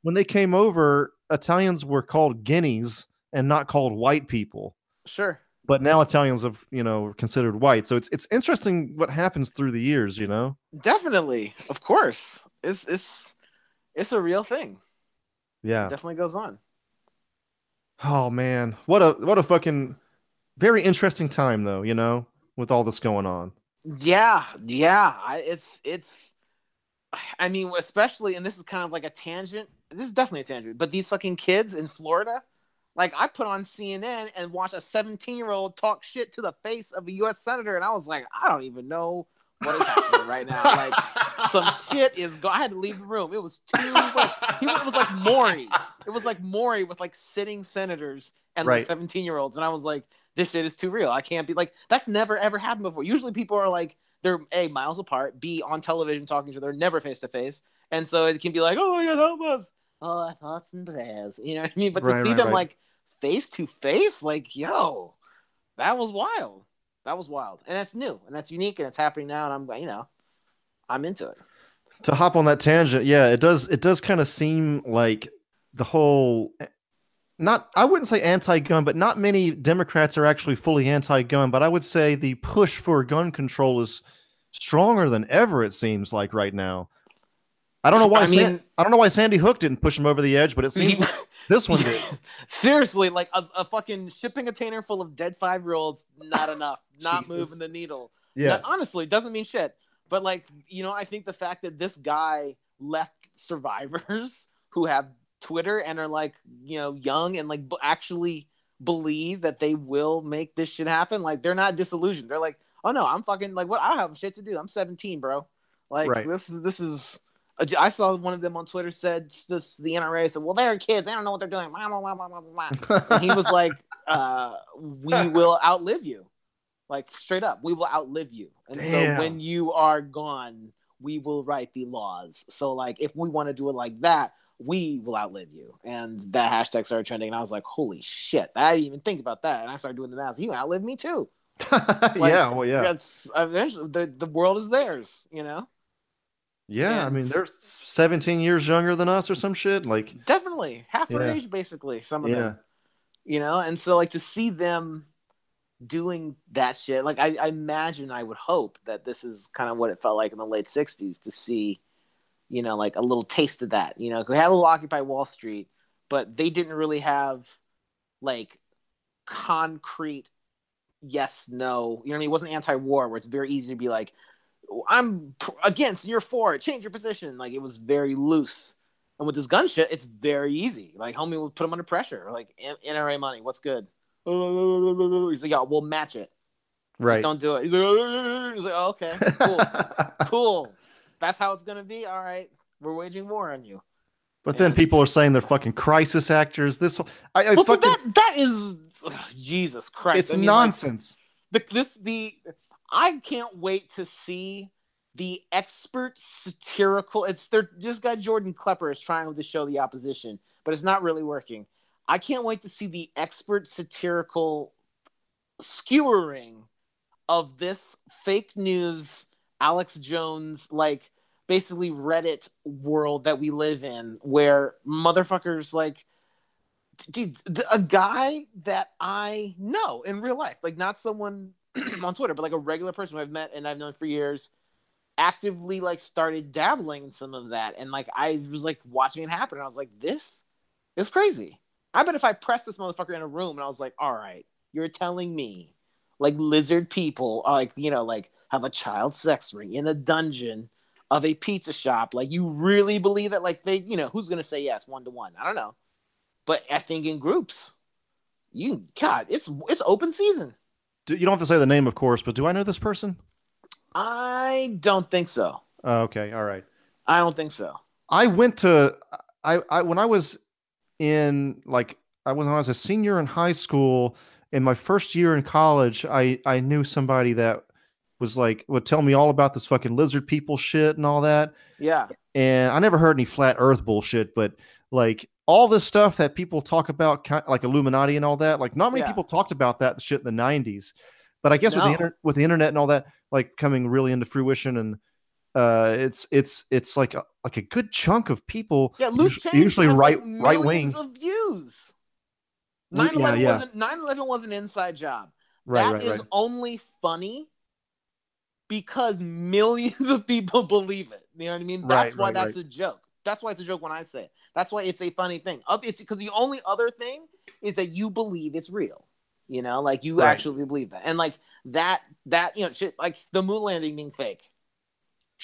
when they came over, Italians were called guineas and not called white people. sure. But now Italians have you know considered white. So it's it's interesting what happens through the years. You know. Definitely, of course. It's it's it's a real thing. Yeah. Definitely goes on. Oh man, what a what a fucking very interesting time though. You know, with all this going on. Yeah, yeah. It's it's. I mean, especially, and this is kind of like a tangent. This is definitely a tangent. But these fucking kids in Florida, like I put on CNN and watched a 17 year old talk shit to the face of a U.S. senator, and I was like, I don't even know what is happening right now. Like some shit is. Go- I had to leave the room. It was too much. He was, it was like Maury. It was like Maury with like sitting senators and like 17 year olds, and I was like, this shit is too real. I can't be like that's never ever happened before. Usually people are like they're a miles apart, b on television talking to each other, never face to face, and so it can be like, oh yeah, that was oh thoughts and prayers, you know what I mean? But to Right, see right, them right. like face to face, like yo, that was wild. That was wild, and that's new, and that's unique, and it's happening now, and I'm you know, I'm into it. to hop on that tangent, yeah, it does. It does kind of seem like the whole, not I wouldn't say anti-gun, but not many Democrats are actually fully anti-gun. But I would say the push for gun control is stronger than ever. It seems like right now. I don't know why. I San- mean- I don't know why Sandy Hook didn't push him over the edge, but it seems like this one did. Seriously, like a, a fucking shipping container full of dead five year olds, not enough, not moving the needle. Yeah, honestly, doesn't mean shit. But like, you know, I think the fact that this guy left survivors who have Twitter and are like, you know, young and like b- actually believe that they will make this shit happen, like they're not disillusioned. They're like, oh no, I'm fucking like, what? I don't have shit to do. I'm 17, bro. Like Right. this is this is. I saw one of them on Twitter said this. The NRA said, "Well, they're kids. They don't know what they're doing." Blah, blah, blah, he was like, uh, "We will outlive you." Like straight up, we will outlive you. And Damn. so when you are gone, we will write the laws. So like if we want to do it like that, we will outlive you. And that hashtag started trending, and I was like, holy shit! I didn't even think about that. And I started doing the math. He will outlive me too. yeah, well, yeah, That's eventually the, the world is theirs, you know? Yeah. I mean, they're 17 years younger than us or some shit. Like, Definitely. Half our Yeah. age basically, some of yeah, them. You know, and so like to see them doing that shit, like I, I imagine I would hope that this is kind of what it felt like in the late sixties to see, you know, like a little taste of that. You know, we had a little Occupy Wall Street, but they didn't really have like concrete yes, no. You know what I mean? It wasn't anti-war where it's very easy to be like, I'm against, you're for it, change your position. Like it was very loose. And with this gun shit, it's very easy. Like homie will put him under pressure. Like NRA money, what's good? He's like, yeah, we'll match it. Just right. don't do it. He's like, He's like oh, okay, cool, cool. That's how it's gonna be. All right, we're waging war on you. But then And people are saying they're fucking crisis actors. This, I, I Well, fucking, that that is ugh, Jesus Christ. it's I mean, like, nonsense. the this the I can't wait to see the expert satirical. It's they're this guy Jordan Klepper is trying to show the opposition, but it's not really working. I can't wait to see the expert satirical skewering of this fake news Alex Jones like basically Reddit world that we live in where motherfuckers like dude, a guy that I know in real life, like not someone on Twitter, but like a regular person who I've met and I've known for years, actively like started dabbling in some of that, and like I was like watching it happen, and I was like, this is crazy. I bet if I pressed this motherfucker in a room and I was like, all right, you're telling me like lizard people are like you know like have a child sex ring in a dungeon of a pizza shop. Like you really believe that? Like they, you know, who's gonna say yes one to one? I don't know, but I think in groups, you God, it's it's open season. Do, you don't have to say the name, of course, but do I know this person? I don't think so. Uh, okay, all right. I don't think so. I went to I, I when I was in like I was when I was a senior in high school. In my first year in college, I I knew somebody that was like would tell me all about this fucking lizard people shit and all that. Yeah. And I never heard any flat Earth bullshit, but like all this stuff that people talk about, like Illuminati and all that, like not many Yeah. people talked about that shit in the '90s. But I guess with the inter- with the internet and all that, like coming really into fruition, and uh, it's it's it's like a, like a good chunk of people, Yeah, loose us- change usually right like, right wing, of views. Yeah, 9/11 yeah. wasn't 9/11 was an inside job. right, That right, is right. only funny because millions of people believe it. You know what I mean? That's why that's a joke. That's why it's a joke when I say it. That's why it's a funny thing. It's because the only other thing is that you believe it's real. You know, like you Right. actually believe that, and like that that you know shit like the moon landing being fake.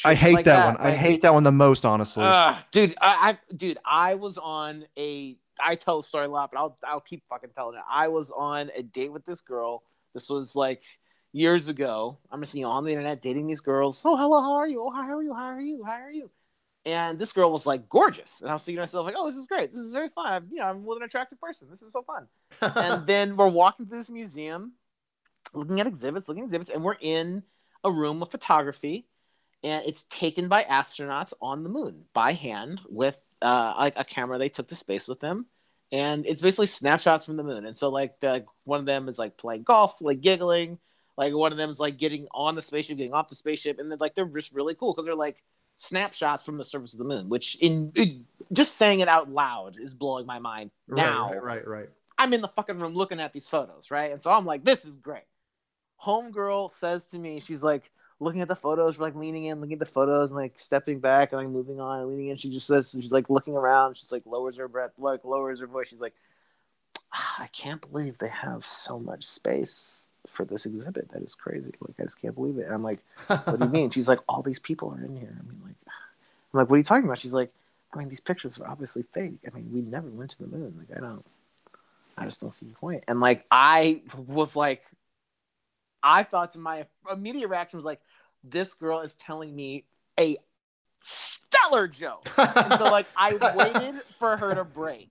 I hate like that, one. I hate that one the most, honestly. Ugh, dude, I, I dude, I was on a I tell the story a lot, but I'll I'll keep fucking telling it. I was on a date with this girl. This was like years ago. I'm just you know on the internet dating these girls. Oh, hello, how are you? Oh, how are you? How are you? How are you? And this girl was like gorgeous, and I was thinking to myself like, oh, this is great. This is very fun. I'm, you know, I'm with an attractive person. This is so fun. and then we're walking through this museum, looking at exhibits, looking at exhibits, and we're in a room of photography, and it's taken by astronauts on the moon by hand with uh, like a camera they took to space with them, and it's basically snapshots from the moon. And so like the, one of them is like playing golf, like giggling, like one of them is like getting on the spaceship, getting off the spaceship, and then like they're just really cool because they're like snapshots from the surface of the moon, which in it, just saying it out loud is blowing my mind now. right, right, right. I'm in the fucking room looking at these photos, right? And so I'm like, this is great. Homegirl says to me, she's like looking at the photos, we're like leaning in, looking at the photos, and like stepping back and like moving on and leaning in. She just says, she's like looking around, she's like lowers her breath, like lowers her voice. She's like, "Ah, I can't believe they have so much space for this exhibit. That is crazy. Like, I just can't believe it. And I'm like, what do you mean? She's like, all these people are in here. I mean, like, I'm like, what are you talking about? She's like, I mean, these pictures are obviously fake. I mean, we never went to the moon. Like, I don't, I just don't see the point. And like, I was like, I thought to my immediate reaction was like, this girl is telling me a stellar joke. And so like, I waited for her to break.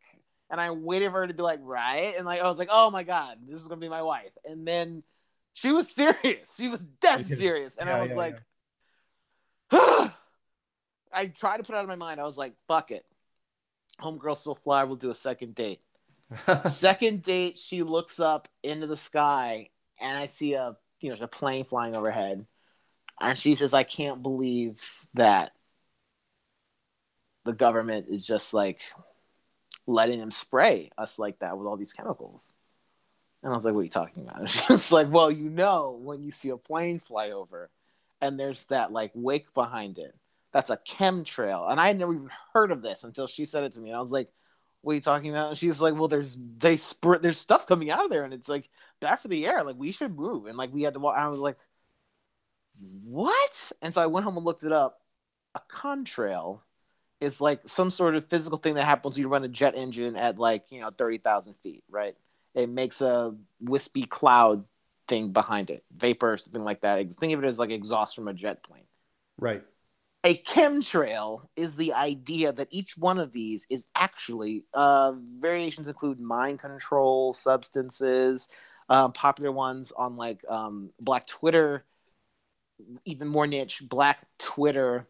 And I waited for her to be like, right? And like I was like, oh my God, this is gonna be my wife. And then she was serious. She was dead serious. And Yeah, I was yeah, like, I tried to put it out of my mind. I was like, fuck it. Homegirl still fly, we'll do a second date. second date, she looks up into the sky and I see a you know, a plane flying overhead. And she says, I can't believe that the government is just like letting them spray us like that with all these chemicals. And I was like, What are you talking about? She was like, Well, you know, when you see a plane fly over and there's that like wake behind it, that's a chemtrail. And I had never even heard of this until she said it to me. And I was like, What are you talking about? And she's like, Well, there's they spray there's stuff coming out of there and it's like bad for the air. Like we should move. And like we had to walk. I was like, What? And so I went home and looked it up. A contrail is like some sort of physical thing that happens when you run a jet engine at like you know thirty thousand feet, right? It makes a wispy cloud thing behind it, vapor, something like that. Think of it as like exhaust from a jet plane. right. A chemtrail is the idea that each one of these is actually uh, variations include mind control substances, uh, popular ones on like um, Black Twitter, even more niche Black Twitter,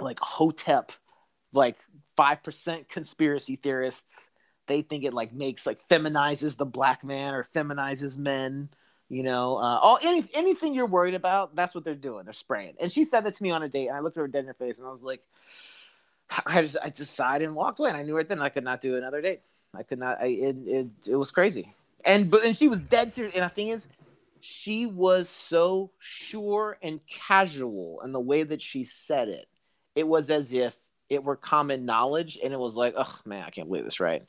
like Hotep, like five percent conspiracy theorists. They think it like makes like feminizes the black man or feminizes men. You know, uh, all any anything you're worried about, that's what they're doing. They're spraying. And she said that to me on a date, and I looked at her dead in her face, and I was like, I just I just sighed and walked away. And I knew right then I could not do another date. I could not. I it it, it was crazy. And but and she was dead serious. And the thing is, she was so sure and casual in the way that she said it. It was as if it were common knowledge, and it was like, oh man, I can't believe this, right?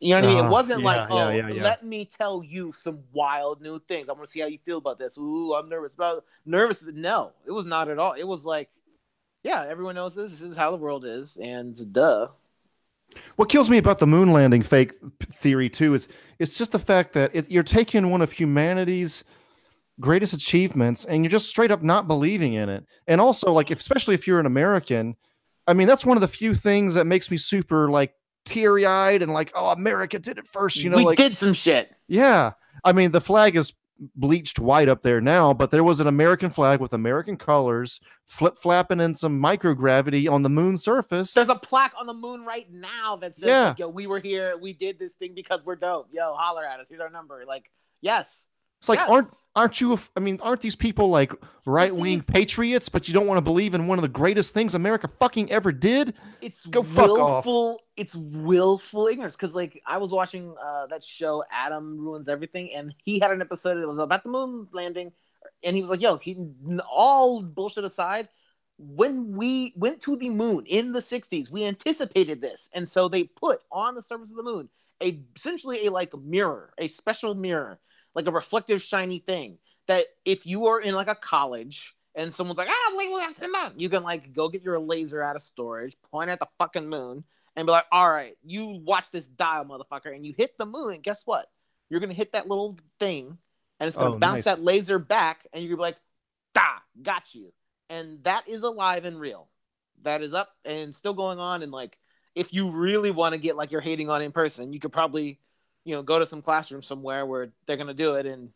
You know what I mean? It Uh-huh. wasn't Yeah, like, oh, yeah, yeah. let me tell you some wild new things. I want to see how you feel about this. Ooh, I'm nervous about nervous. No, it was not at all. It was like, yeah, everyone knows this. This is how the world is, and duh. What kills me about the moon landing fake theory too is it's just the fact that it, you're taking one of humanity's greatest achievements and you're just straight up not believing in it. And also, like, especially if you're an American, I mean, that's one of the few things that makes me super like teary eyed and like, oh, America did it first. You know, we like, did some shit. yeah. I mean, the flag is bleached white up there now, but there was an American flag with American colors flip flapping in some microgravity on the moon surface. There's a plaque on the moon right now that says, Yeah. like, "Yo, we were here. We did this thing because we're dope. Yo, holler at us. Here's our number." Like, yes, It's like, Yes. aren't aren't you? I mean, aren't these people like right wing is- patriots? But you don't want to believe in one of the greatest things America fucking ever did. it's Go fuck off. willful. It's willful ignorance. Because like I was watching uh, that show, Adam ruins everything, and he had an episode that was about the moon landing, and he was like, "Yo, he all bullshit aside." When we went to the moon in the 60s, we anticipated this. And so they put on the surface of the moon a essentially a like mirror, a special mirror, like a reflective shiny thing that if you are in like a college and someone's like, ah, we went to the moon, you can like go get your laser out of storage, point at the fucking moon, and be like, all right, you watch this dial, motherfucker, and you hit the moon, and guess what? You're gonna hit that little thing, and it's gonna Oh, bounce nice. that laser back, and you're gonna be like, da, got you. And that is alive and real. That is up and still going on. And like, if you really want to get like you're hating on in person, you could probably, you know, go to some classroom somewhere where they're gonna do it and,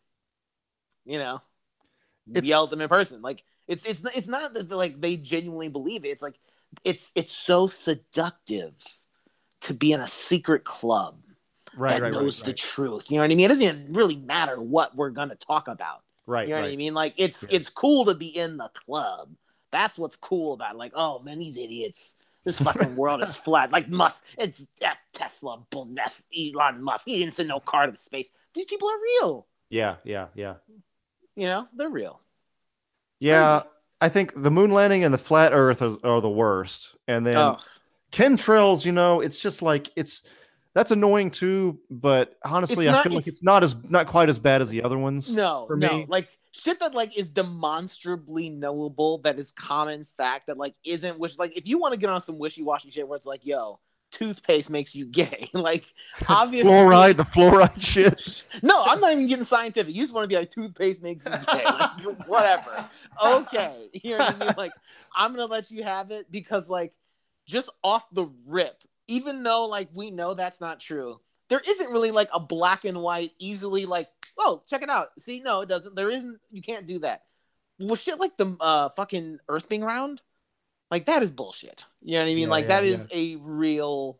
you know, It's- yell at them in person. Like it's it's it's not that like they genuinely believe it. It's like it's it's so seductive to be in a secret club Right, that right, knows right, the truth. You know what I mean? It doesn't even really matter what we're gonna talk about. right, You know what I mean? Like it's Yeah. it's cool to be in the club. That's what's cool about it. Like, oh man, these idiots. This fucking world is flat. Like Musk, it's Tesla, bull mess, Elon Musk. He didn't send no car to space. These people are real. Yeah, yeah, yeah, You know, they're real. yeah. I think the moon landing and the flat Earth is, are the worst, and then Oh, chemtrails. You know, it's just like it's that's annoying too. But honestly, I feel like it's- it's not as not quite as bad as the other ones. no, for no. me. Like shit that like is demonstrably knowable. That is common fact. That like isn't which like if you want to get on some wishy washy shit where it's like, yo, toothpaste makes you gay. like obviously, fluoride, the fluoride shit. No, I'm not even getting scientific. You just want to be like toothpaste makes you gay. Like, whatever. Okay. You know what I mean? Like, I'm gonna let you have it because, like, just off the rip, even though like we know that's not true, there isn't really like a black and white, easily like, oh, check it out. See, no, it doesn't. There isn't. You can't do that. Well, shit like the uh fucking Earth being round, like that is bullshit. You know what I mean? Yeah, like yeah, that is a real,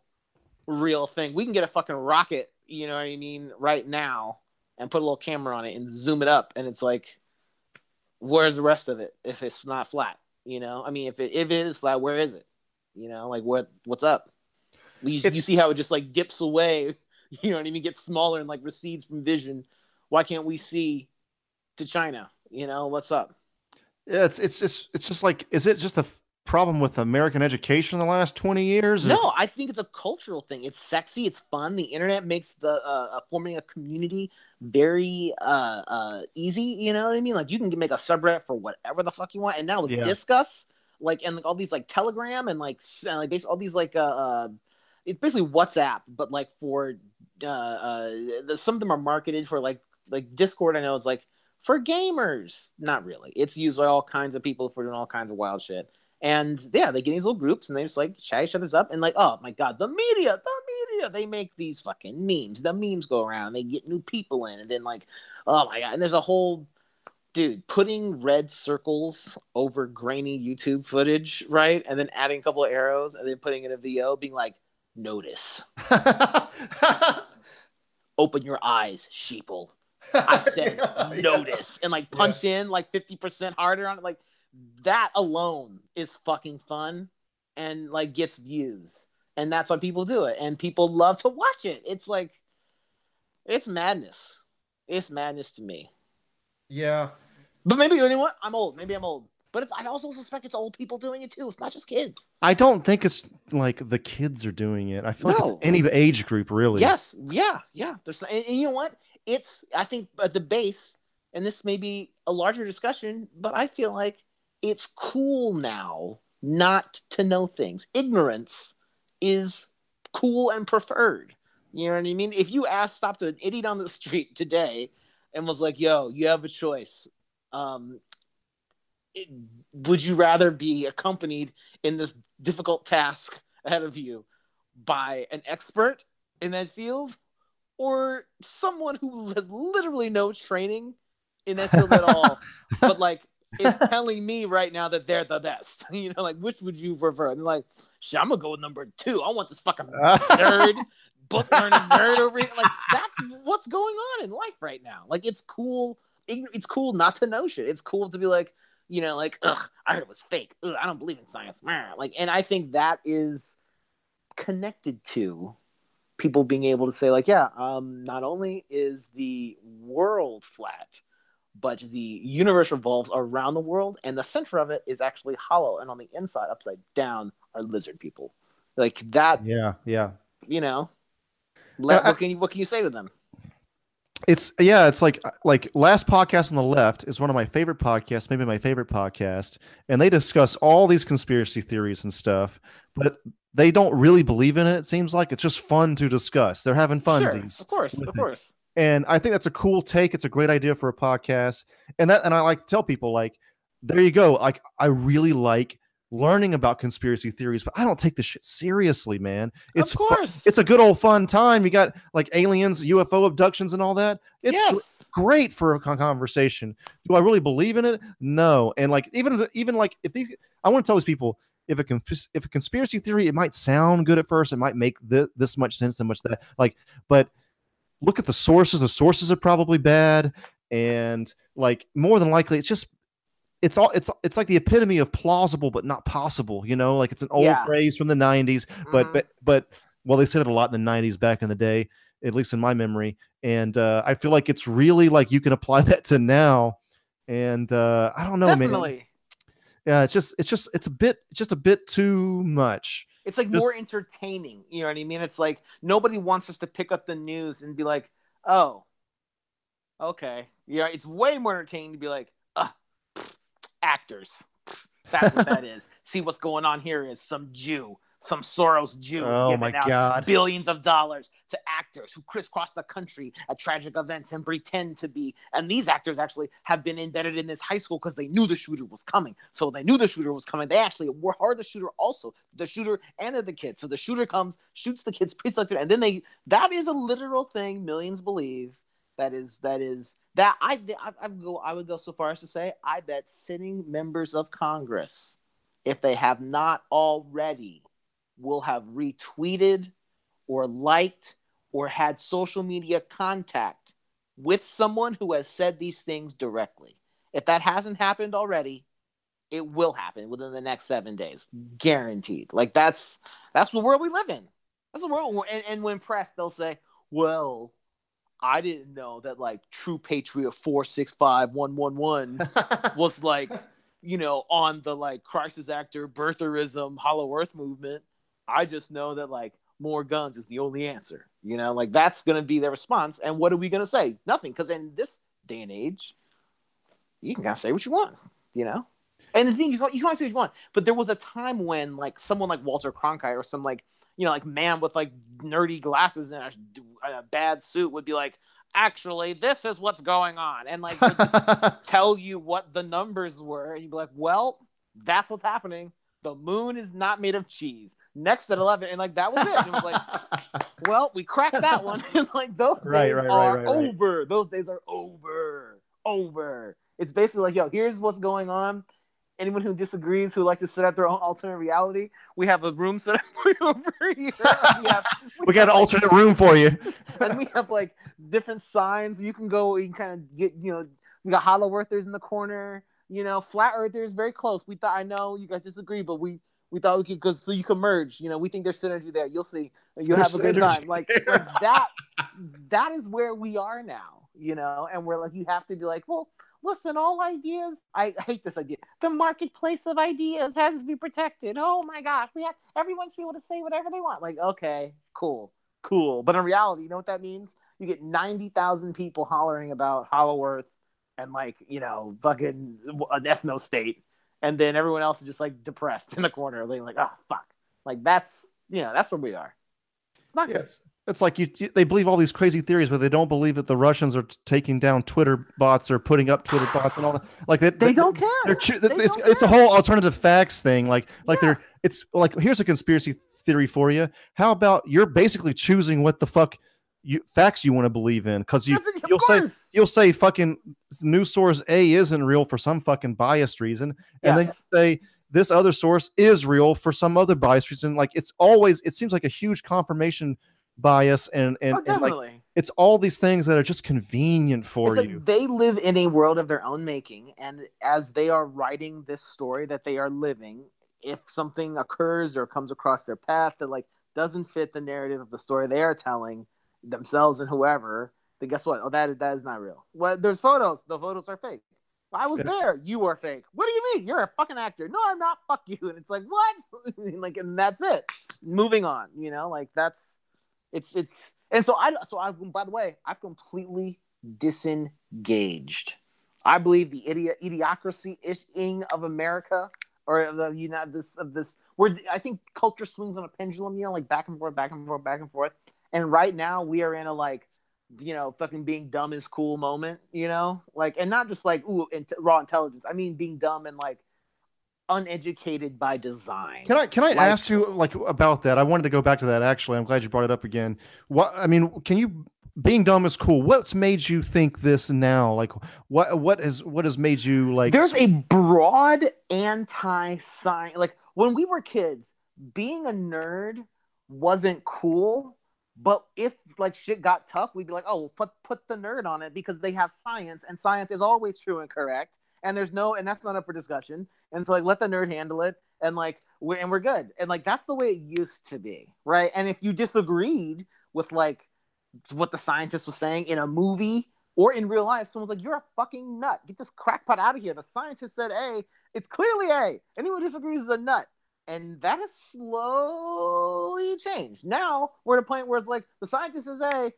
real thing. We can get a fucking rocket. You know what I mean? Right now, and put a little camera on it and zoom it up, and it's like, where's the rest of it? If it's not flat, you know. I mean, if it if it is flat, where is it? You know, like what what's up? You, you see how it just like dips away. You know what I mean? Gets smaller and like recedes from vision. Why can't we see to China? You know what's up? Yeah, it's it's just it's just like is it just a problem with American education in the last twenty years? No, I think it's a cultural thing. It's sexy. It's fun. The internet makes the uh, uh, forming a community very uh, uh, easy. You know what I mean? Like you can make a subreddit for whatever the fuck you want. And now with Yeah. Discord, like and like, all these like Telegram and like s- uh, like basically all these like uh, uh, it's basically WhatsApp, but like for uh, uh, the, some of them are marketed for like like Discord. I know it's like for gamers. Not really. It's used by all kinds of people for doing all kinds of wild shit. And yeah, they get these little groups and they just like chat each other's up and like, oh my god, the media, the media, they make these fucking memes. The memes go around, they get new people in, and then like, oh my god, and there's a whole dude putting red circles over grainy YouTube footage, right? And then adding a couple of arrows and then putting in a VO being like, notice. Open your eyes, sheeple. I said notice and like punch in like 50% harder on it. Like that alone is fucking fun and like gets views. And that's why people do it. And people love to watch it. It's like it's madness. It's madness to me. Yeah. But maybe you know what? I'm old. Maybe I'm old. but it's, I also suspect it's old people doing it too. It's not just kids. I don't think it's like the kids are doing it. I feel like it's any age group really. Yes, yeah, yeah. There's and, and you know what? It's I think at the base, and this may be a larger discussion, but I feel like it's cool now not to know things. Ignorance is cool and preferred. You know what I mean? If you asked, stopped an idiot on the street today and was like, "Yo, you have a choice. Um, it, would you rather be accompanied in this difficult task ahead of you by an expert in that field or someone who has literally no training in that field at all, but like is telling me right now that they're the best. You know, like which would you prefer? And like, shit, I'm gonna go with number two. I want this fucking nerd, book learning nerd over here. Like that's what's going on in life right now. Like it's cool. It's cool not to know shit. It's cool to be like, you know, like, ugh, I heard it was fake. Ugh, I don't believe in science. Like, and I think that is connected to people being able to say, like, yeah, um, not only is the world flat, but the universe revolves around the world, and the center of it is actually hollow, and on the inside, upside down, are lizard people. Like that, Yeah, yeah. you know. Let, what can you what can you say to them? It's yeah, it's like like last podcast on the left is one of my favorite podcasts, maybe my favorite podcast, and they discuss all these conspiracy theories and stuff, but they don't really believe in it. It seems like it's just fun to discuss. They're having Sure, funsies, of course, of course. and I think that's a cool take. It's a great idea for a podcast, and that and I like to tell people like, there you go. Like I really like learning about conspiracy theories, but I don't take this shit seriously, man. It's of fu- course, it's a good old fun time. You got like aliens, UFO abductions, and all that. It's gr- yes, great for a conversation. Do I really believe in it? No. And like even even like if these, I want to tell these people if a cons- if a conspiracy theory, it might sound good at first. It might make thi- this much sense and much that. Like, but look at the sources. The sources are probably bad, and like more than likely, it's just. It's all it's it's like the epitome of plausible but not possible, you know, like it's an old Yeah. phrase from the 90s, but Mhm. but but well they said it a lot in the 90s back in the day at least in my memory and uh, i feel like it's really like you can apply that to now and uh, i don't know man definitely. Yeah it's just it's just it's a bit it's just a bit too much It's like more entertaining. You know what I mean? It's like nobody wants us to pick up the news and be like, "Oh, okay." Yeah, it's way more entertaining to be like, "Ah, actors." That's what that is. See what's going on here is some Jew, some Soros Jew is oh giving my out god billions of dollars to actors who crisscross the country at tragic events and pretend to be. And these actors actually have been embedded in this high school because they knew the shooter was coming. So they knew the shooter was coming. They actually were hard the shooter also, the shooter and the kid. So the shooter comes, shoots the kids pre-selected, and then they that is a literal thing millions believe. That is that is that I I, I would go I would go so far as to say I bet sitting members of Congress, if they have not already, will have retweeted or liked or had social media contact with someone who has said these things directly. If that hasn't happened already, it will happen within the next seven days, guaranteed. Like that's that's the world we live in. That's the world. And, and when pressed, they'll say, "Well, I didn't know that like True Patriot four six five one one one was like, you know, on the like crisis actor birtherism Hollow Earth movement. I just know that like more guns is the only answer. You know, like that's gonna be their response. And what are we gonna say? Nothing, because in this day and age, you can kind of say what you want. You know. And the thing you can, you can say what you want, but there was a time when like someone like Walter Cronkite or some like you know like man with like nerdy glasses and a, a bad suit would be like, actually, this is what's going on, and like just tell you what the numbers were, and you'd be like, well, that's what's happening. The moon is not made of cheese. Next at eleven, and like that was it. And it was like, well, we cracked that one. and like those Right, days right, are right, over. Those days are over. Over. It's basically like, yo, here's what's going on. Anyone who disagrees, who like to set up their own alternate reality, we have a room set up for you over here. We, have, we got an like, alternate room for you and we have like different signs. You can go, you can kind of get, you know, we got hollow earthers in the corner, you know, flat earthers very close. We thought, I know you guys disagree, but we we thought we could, because so you can merge. You know, we think there's synergy there. You'll see. You'll There's have a good time. Like, like that. That is where we are now. You know, and we're like, you have to be like, well, listen, all ideas. I hate this idea. The marketplace of ideas has to be protected. Oh my gosh, we have everyone should be able to say whatever they want. Like, okay, cool, cool. But in reality, you know what that means? You get ninety thousand people hollering about Hollow Earth and like you know fucking uh, an ethno state, and then everyone else is just like depressed in the corner, They're like, oh fuck, like that's you know that's where we are. It's not yes. Good. It's like you, you, they believe all these crazy theories, but they don't believe that the Russians are t- taking down Twitter bots or putting up Twitter bots and all that. Like they, they, they don't care. They're, they it's it's care. a whole alternative facts thing. Like like yeah. they're it's like here's a conspiracy theory for you. How about you're basically choosing what the fuck you facts you want to believe in because you you'll course. say you'll say fucking news source A isn't real for some fucking biased reason, and yes. then say this other source is real for some other biased reason. Like it's always it seems like a huge confirmation bias and and, oh, and like, it's all these things that are just convenient for it's you. Like they live in a world of their own making, and as they are writing this story that they are living, if something occurs or comes across their path that like doesn't fit the narrative of the story they are telling themselves and whoever, then guess what? Oh, that that is not real. Well, there's photos. The photos are fake. I was there. You are fake. What do you mean? You're a fucking actor. No, I'm not. Fuck you. And it's like what? like, and that's it. Moving on. You know, like that's it's it's and so I so I by the way I've completely disengaged. I believe the idiot idiocracy ishing of America or the you know this of this where I think culture swings on a pendulum, you know, like back and forth, back and forth, back and forth. And right now we are in a like you know, fucking being dumb is cool moment, you know, like, and not just like ooh, raw intelligence. I mean, being dumb and like uneducated by design. Can I can I like, ask you like about that? I wanted to go back to that actually. I'm glad you brought it up again. What I mean, can you being dumb is cool. What's made you think this now? Like what what has what has made you like There's a broad anti-science like when we were kids, being a nerd wasn't cool. But if like shit got tough, we'd be like, "Oh, put put the nerd on it because they have science, and science is always true and correct." and there's no and that's not up for discussion. And so like let the nerd handle it and like we're and we're good. And like that's the way it used to be right? And if you disagreed with like what the scientist was saying in a movie or in real life someone's like you're a fucking nut. Get this crackpot out of here. The scientist said a. It's clearly a. Anyone who disagrees is a nut and that has slowly changed. Now we're at a point where it's like the scientist is a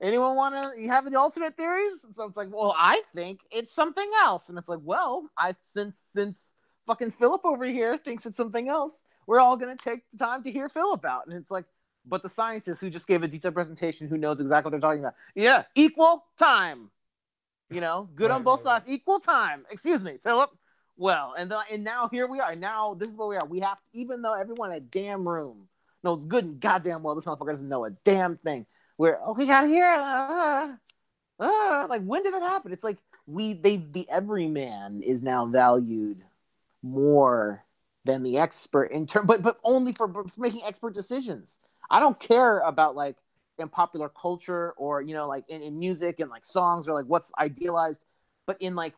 anyone want to you have any alternate theories? And so it's like well i think it's something else. And it's like well i since since fucking philip over here thinks it's something else we're all going to take the time to hear philip out and it's like but the scientist who just gave a detailed presentation who knows exactly what they're talking about. Yeah equal time. You know good right, on both right, sides. Right. equal time. Excuse me philip well and the, and now here we are. Now this is where we are. We have even though everyone in a damn room knows good and goddamn well this motherfucker doesn't know a damn thing where oh got here. Uh, uh, like when did that happen? It's like we they the everyman is now valued more than the expert in term but but only for, for making expert decisions. I don't care about like in popular culture or you know like in, in music and like songs or like what's idealized but in like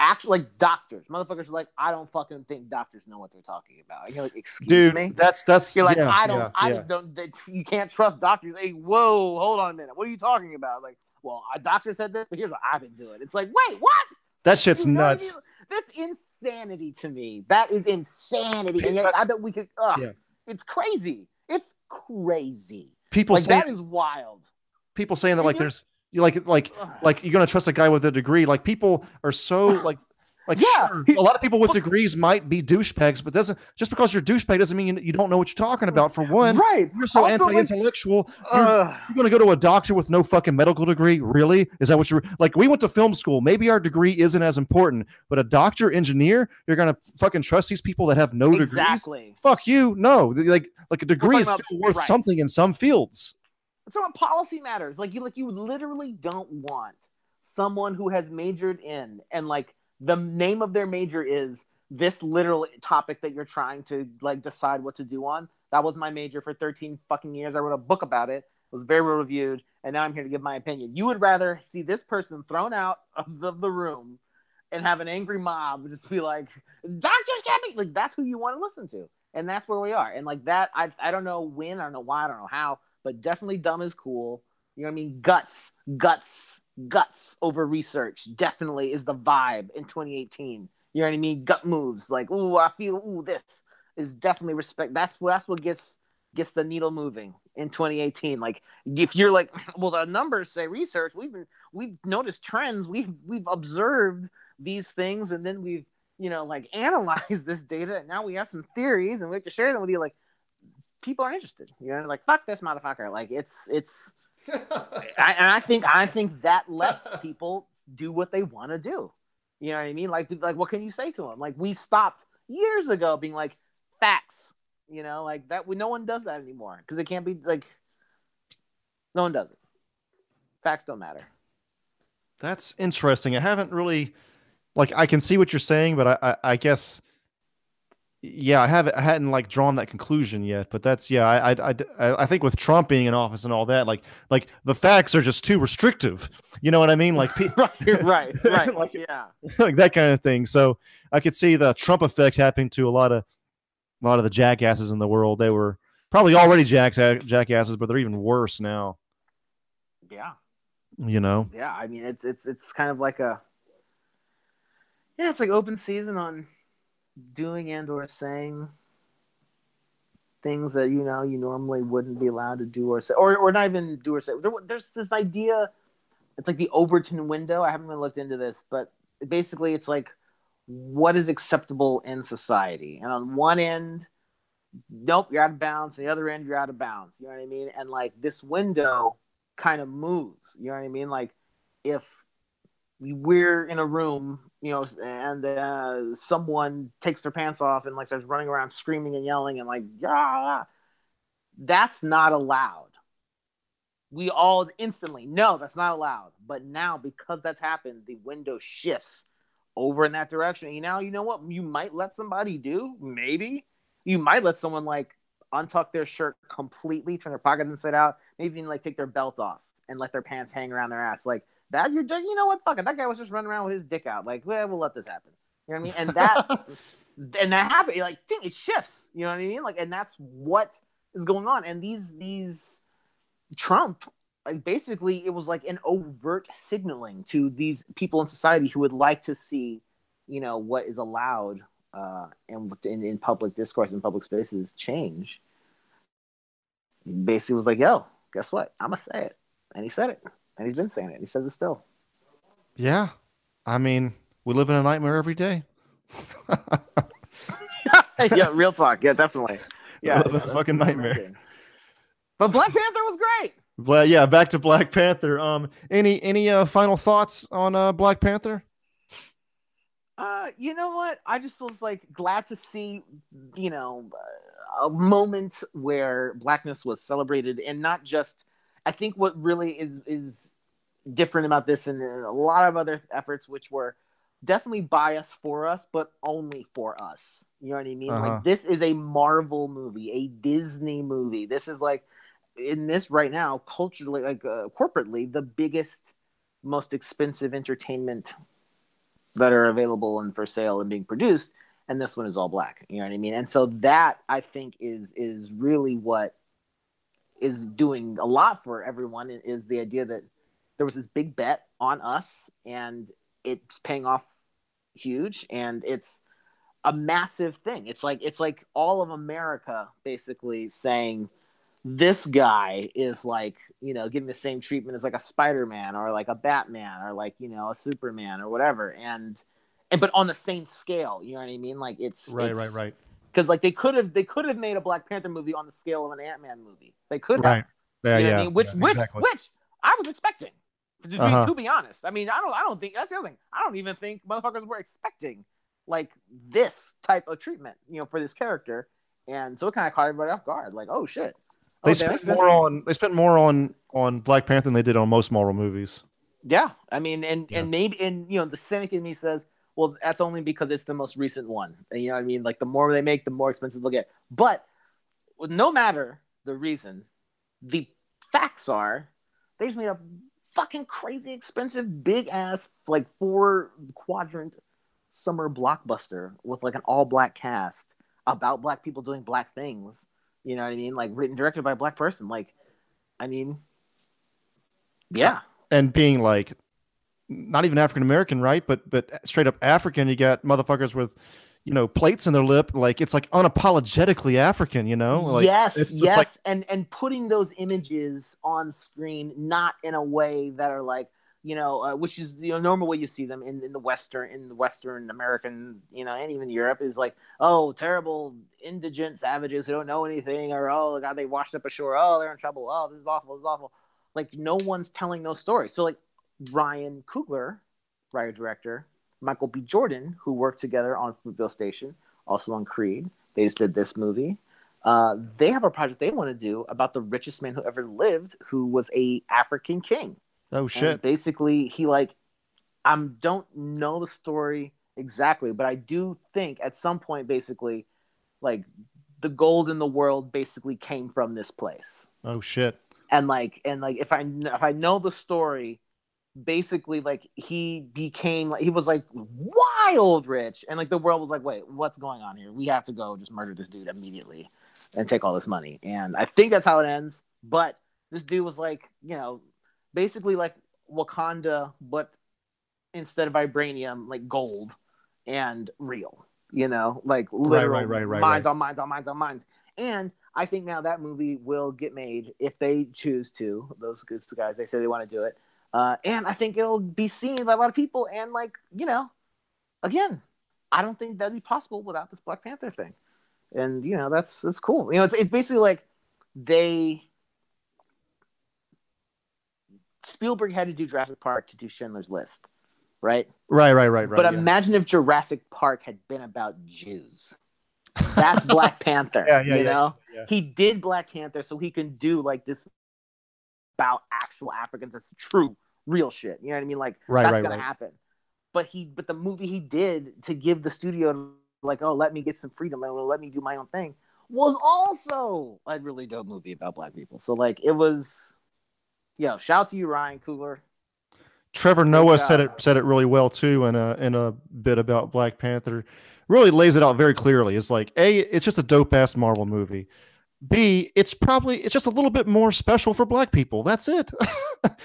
actual like doctors, motherfuckers are like, I don't fucking think doctors know what they're talking about. you're like, excuse Dude, me. That's that's you're like, yeah, I don't, yeah, I yeah. just don't. They, you can't trust doctors. Hey, whoa, hold on a minute. What are you talking about? Like, well, a doctor said this, but here's what I've been doing. It's like, wait, what? That shit's you nuts. That's insanity to me. That is insanity. And yet, I bet we could. Ugh, yeah. It's crazy. It's crazy. People like say, that is wild. People saying that like there's you like like like you're gonna trust a guy with a degree. Like people are so like like yeah, sure, a lot of people with degrees might be douchebags, but doesn't just because you're douchebag doesn't mean you, don't know what you're talking about. For one, right? You're so also, anti-intellectual. Like, you're, uh, you're, gonna go to a doctor with no fucking medical degree. Really? Is that what you're like? We went to film school. Maybe our degree isn't as important, but a doctor, engineer, you're gonna fucking trust these people that have no exactly. degrees? Fuck you. No, like like a degree is still worth right. something in some fields. So what policy matters. Like you like you literally don't want someone who has majored in and like the name of their major is this literal topic that you're trying to like decide what to do on. That was my major for 13 fucking years. I wrote a book about it. It was very well reviewed, and now I'm here to give my opinion. You would rather see this person thrown out of the, the room and have an angry mob just be like, "Doctors can't be like." That's who you want to listen to, and that's where we are. And like that, I I don't know when, I don't know why, I don't know how, but definitely dumb is cool. You know what I mean? Guts, guts guts over research definitely is the vibe in 2018. You know what I mean? Gut moves like, ooh, I feel, ooh, this is definitely respect. That's what that's what gets gets the needle moving in 2018. Like if you're like, well, the numbers say research. We've been, we've noticed trends. We've we've observed these things, and then we've you know like analyzed this data. And now we have some theories, and we have to share them with you. Like people are interested. You know, like fuck this motherfucker. Like it's it's. I, and I think I think that lets people do what they want to do. You know what I mean? Like like what can you say to them? Like we stopped years ago being like facts you know, like that. We no one does that anymore because it can't be like. No one does it. Facts don't matter. That's interesting. I haven't really, like, I can see what you're saying, but I, I, I guess, yeah, I haven't, I hadn't like drawn that conclusion yet. But that's, yeah, I, I, I, I think with Trump being in office and all that, like, like the facts are just too restrictive. You know what I mean? Like, right, right, right. like, yeah, like that kind of thing. So I could see the Trump effect happening to a lot of a lot of the jackasses in the world. They were probably already jacks uh, jackasses, but they're even worse now. Yeah. You know. Yeah, I mean it's it's it's kind of like a yeah, it's like open season on doing and or saying things that you know you normally wouldn't be allowed to do or say, or or not even do or say. There, there's this idea. It's like the Overton window. I haven't really looked into this, but basically, it's like what is acceptable in society. And on one end, nope, you're out of bounds. The other end, you're out of bounds. You know what I mean? And like this window kind of moves. You know what I mean? Like if we're in a room, you know, and uh, someone takes their pants off and like starts running around screaming and yelling and like, yeah, that's not allowed. We all instantly, no, that's not allowed. But now, because that's happened, the window shifts over in that direction. You know, you know what? You might let somebody do, maybe. You might let someone like untuck their shirt completely, turn their pockets inside out, maybe even like take their belt off and let their pants hang around their ass. Like that, you're just, you know what? Fuck it. That guy was just running around with his dick out. Like, well, we'll let this happen. You know what I mean? And that and that happened. Like, ding, it shifts. You know what I mean? Like, and that's what is going on. And these these Trump like basically it was like an overt signaling to these people in society who would like to see you know what is allowed uh in, in, in public discourse in public spaces change he basically was like yo guess what i'm gonna say it and he said it and he's been saying it he says it still yeah i mean we live in a nightmare every day yeah real talk yeah definitely yeah it's a fucking nightmare but black panther was great but yeah, back to Black Panther. Um, any any uh, final thoughts on uh, Black Panther? Uh, you know what? I just was like glad to see, you know, a moment where blackness was celebrated, and not just. I think what really is is different about this and a lot of other efforts, which were definitely biased for us, but only for us. You know what I mean? Uh-huh. Like this is a Marvel movie, a Disney movie. This is like in this right now, culturally, like uh, corporately, the biggest, most expensive entertainment that are available and for sale and being produced. And this one is all black. You know what I mean? And so that I think is is really what is doing a lot for everyone is the idea that there was this big bet on us and it's paying off huge and it's a massive thing. It's like it's like all of America basically saying this guy is like you know getting the same treatment as like a spider-man or like a batman or like you know a superman or whatever. And and but on the same scale you know what i mean? Like it's right it's, right right because like they could have they could have made a black panther movie on the scale of an ant-man movie they could right yeah, yeah, I mean? which yeah, which exactly. which i was expecting to, Uh-huh. be, to be honest i mean i don't i don't think that's the other thing i don't even think motherfuckers were expecting like this type of treatment you know for this character and so it kind of caught everybody off guard like oh shit They Oh, spent that's- more on they spent more on on Black Panther than they did on most Marvel movies. Yeah, I mean, and Yeah. and maybe and you know the cynic in me says, well, that's only because it's the most recent one. And, you know what I mean? Like the more they make, the more expensive they'll get. But no matter the reason, the facts are they just made a fucking crazy expensive, big ass like four quadrant summer blockbuster with like an all black cast about black people doing black things. You know what I mean? Like written directed by a black person. Like, I mean, yeah. And being like not even African American, right? But but straight up African. You got motherfuckers with you know plates in their lip, like it's like unapologetically African. You know, like, yes, it's, it's yes, like- and and putting those images on screen, not in a way that are like you know, uh, which is the normal way you see them in, in the Western, in the Western American, you know, and even Europe is like, oh, terrible indigent savages who don't know anything, or oh, God, they washed up ashore, oh, they're in trouble, oh, this is awful, this is awful. Like, no one's telling those stories. So, like, Ryan Coogler, writer director, Michael B. Jordan, who worked together on Fruitvale Station, also on Creed, they just did this movie. Uh, they have a project they want to do about the richest man who ever lived, who was a African king oh and shit. basically, he like, I don't know the story exactly, but I do think at some point, basically, like the gold in the world basically came from this place, Oh shit. and like, and like, if I if I know the story, basically, like he became like he was like wild rich, and like the world was like, wait, what's going on here? We have to go just murder this dude immediately and take all this money, and I think that's how it ends. But this dude was like, you know, basically like Wakanda, but instead of vibranium, like gold and real. You know, like literal right, right, right, mines on mines on mines on mines. And I think now that movie will get made if they choose to. Those good guys, they say they want to do it. Uh, and I think it'll be seen by a lot of people. And like, you know, again, I don't think that'd be possible without this Black Panther thing. And you know, that's that's cool. You know, it's it's basically like they Spielberg had to do Jurassic Park to do Schindler's List, right? Right, right, right, right. but yeah. imagine if Jurassic Park had been about Jews. That's Black Panther. Yeah, yeah, you yeah, know, yeah. he did Black Panther so he can do like this about actual Africans. That's true, real shit. You know what I mean? Like Right, that's right, gonna right. happen. But he, but the movie he did to give the studio like, oh, let me get some freedom, let, let me do my own thing, was also a really dope movie about Black people. So like, it was, yo, shout out to you, Ryan Coogler. Trevor Noah said it said it really well too in a in a bit about Black Panther. Really lays it out very clearly. It's like a it's just a dope ass Marvel movie. B it's probably it's just a little bit more special for black people. That's it.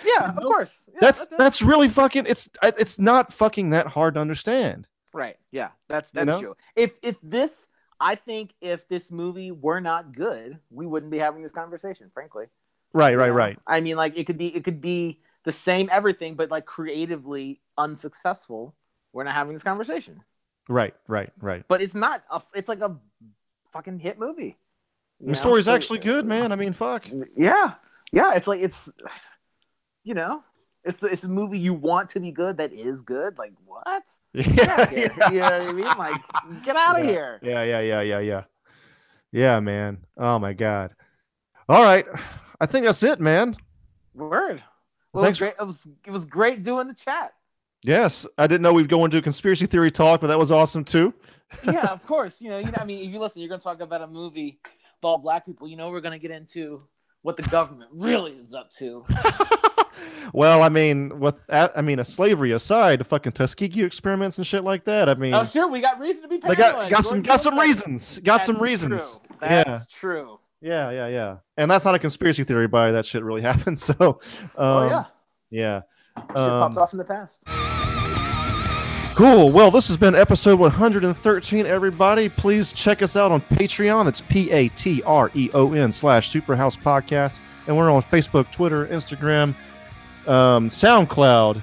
Yeah, of course. Yeah, that's it. that's really fucking it's it's not fucking that hard to understand. Right. Yeah. That's You that's know? true. If if this I think if this movie were not good, we wouldn't be having this conversation, frankly. Right, right, right. I mean like it could be it could be the same everything but like creatively unsuccessful. We're not having this conversation. Right, right, right. But it's not a it's like a fucking hit movie. You The know? story's actually good, man. I mean, fuck. Yeah. Yeah, it's like it's you know, it's the, it's a movie you want to be good that is good. Like what? Yeah, Yeah. You know what I mean? Like get out of Yeah. here. Yeah, yeah, yeah, yeah, yeah. Yeah, man. Oh my god. All right. I think that's it, man. Word. Well, Thanks it was great. It was it was great doing the chat. Yes. I didn't know we'd go into a conspiracy theory talk, but that was awesome too. Yeah, of course. You know, you know. I mean, if you listen, you're going to talk about a movie all black people. You know, we're going to get into what the government really is up to. well, I mean, with I mean, a slavery aside, the fucking Tuskegee experiments and shit like that. I mean, Oh, sure, we got reason to be paranoid. got got some got some reasons. Got some reasons. True. That's true. Yeah, yeah, yeah. And that's not a conspiracy theory, by that shit really happened. So, um, oh yeah, yeah. shit popped Um, off in the past. Cool. Well, this has been episode 113, everybody. Please check us out on Patreon. That's P A T R E O N slash Superhouse Podcast. And we're on Facebook, Twitter, Instagram, um, SoundCloud,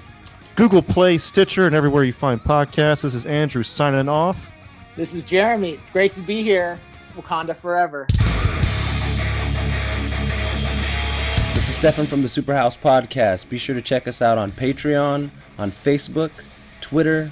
Google Play, Stitcher, and everywhere you find podcasts. This is Andrew signing off. This is Jeremy. It's great to be here. Wakanda forever. This is Stefan from the Superhouse Podcast. Be sure to check us out on Patreon, on Facebook, Twitter,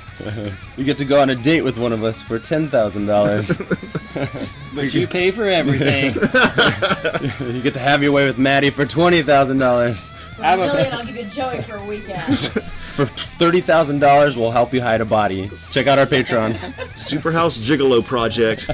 You get to go on a date with one of us for ten thousand dollars. But you pay for everything. you get to have your way with Maddie for twenty thousand dollars. For I'm a a- million, I'll give you Joey for a weekend. For thirty thousand dollars, we'll help you hide a body. Check out our Patreon. Superhouse Gigolo Project.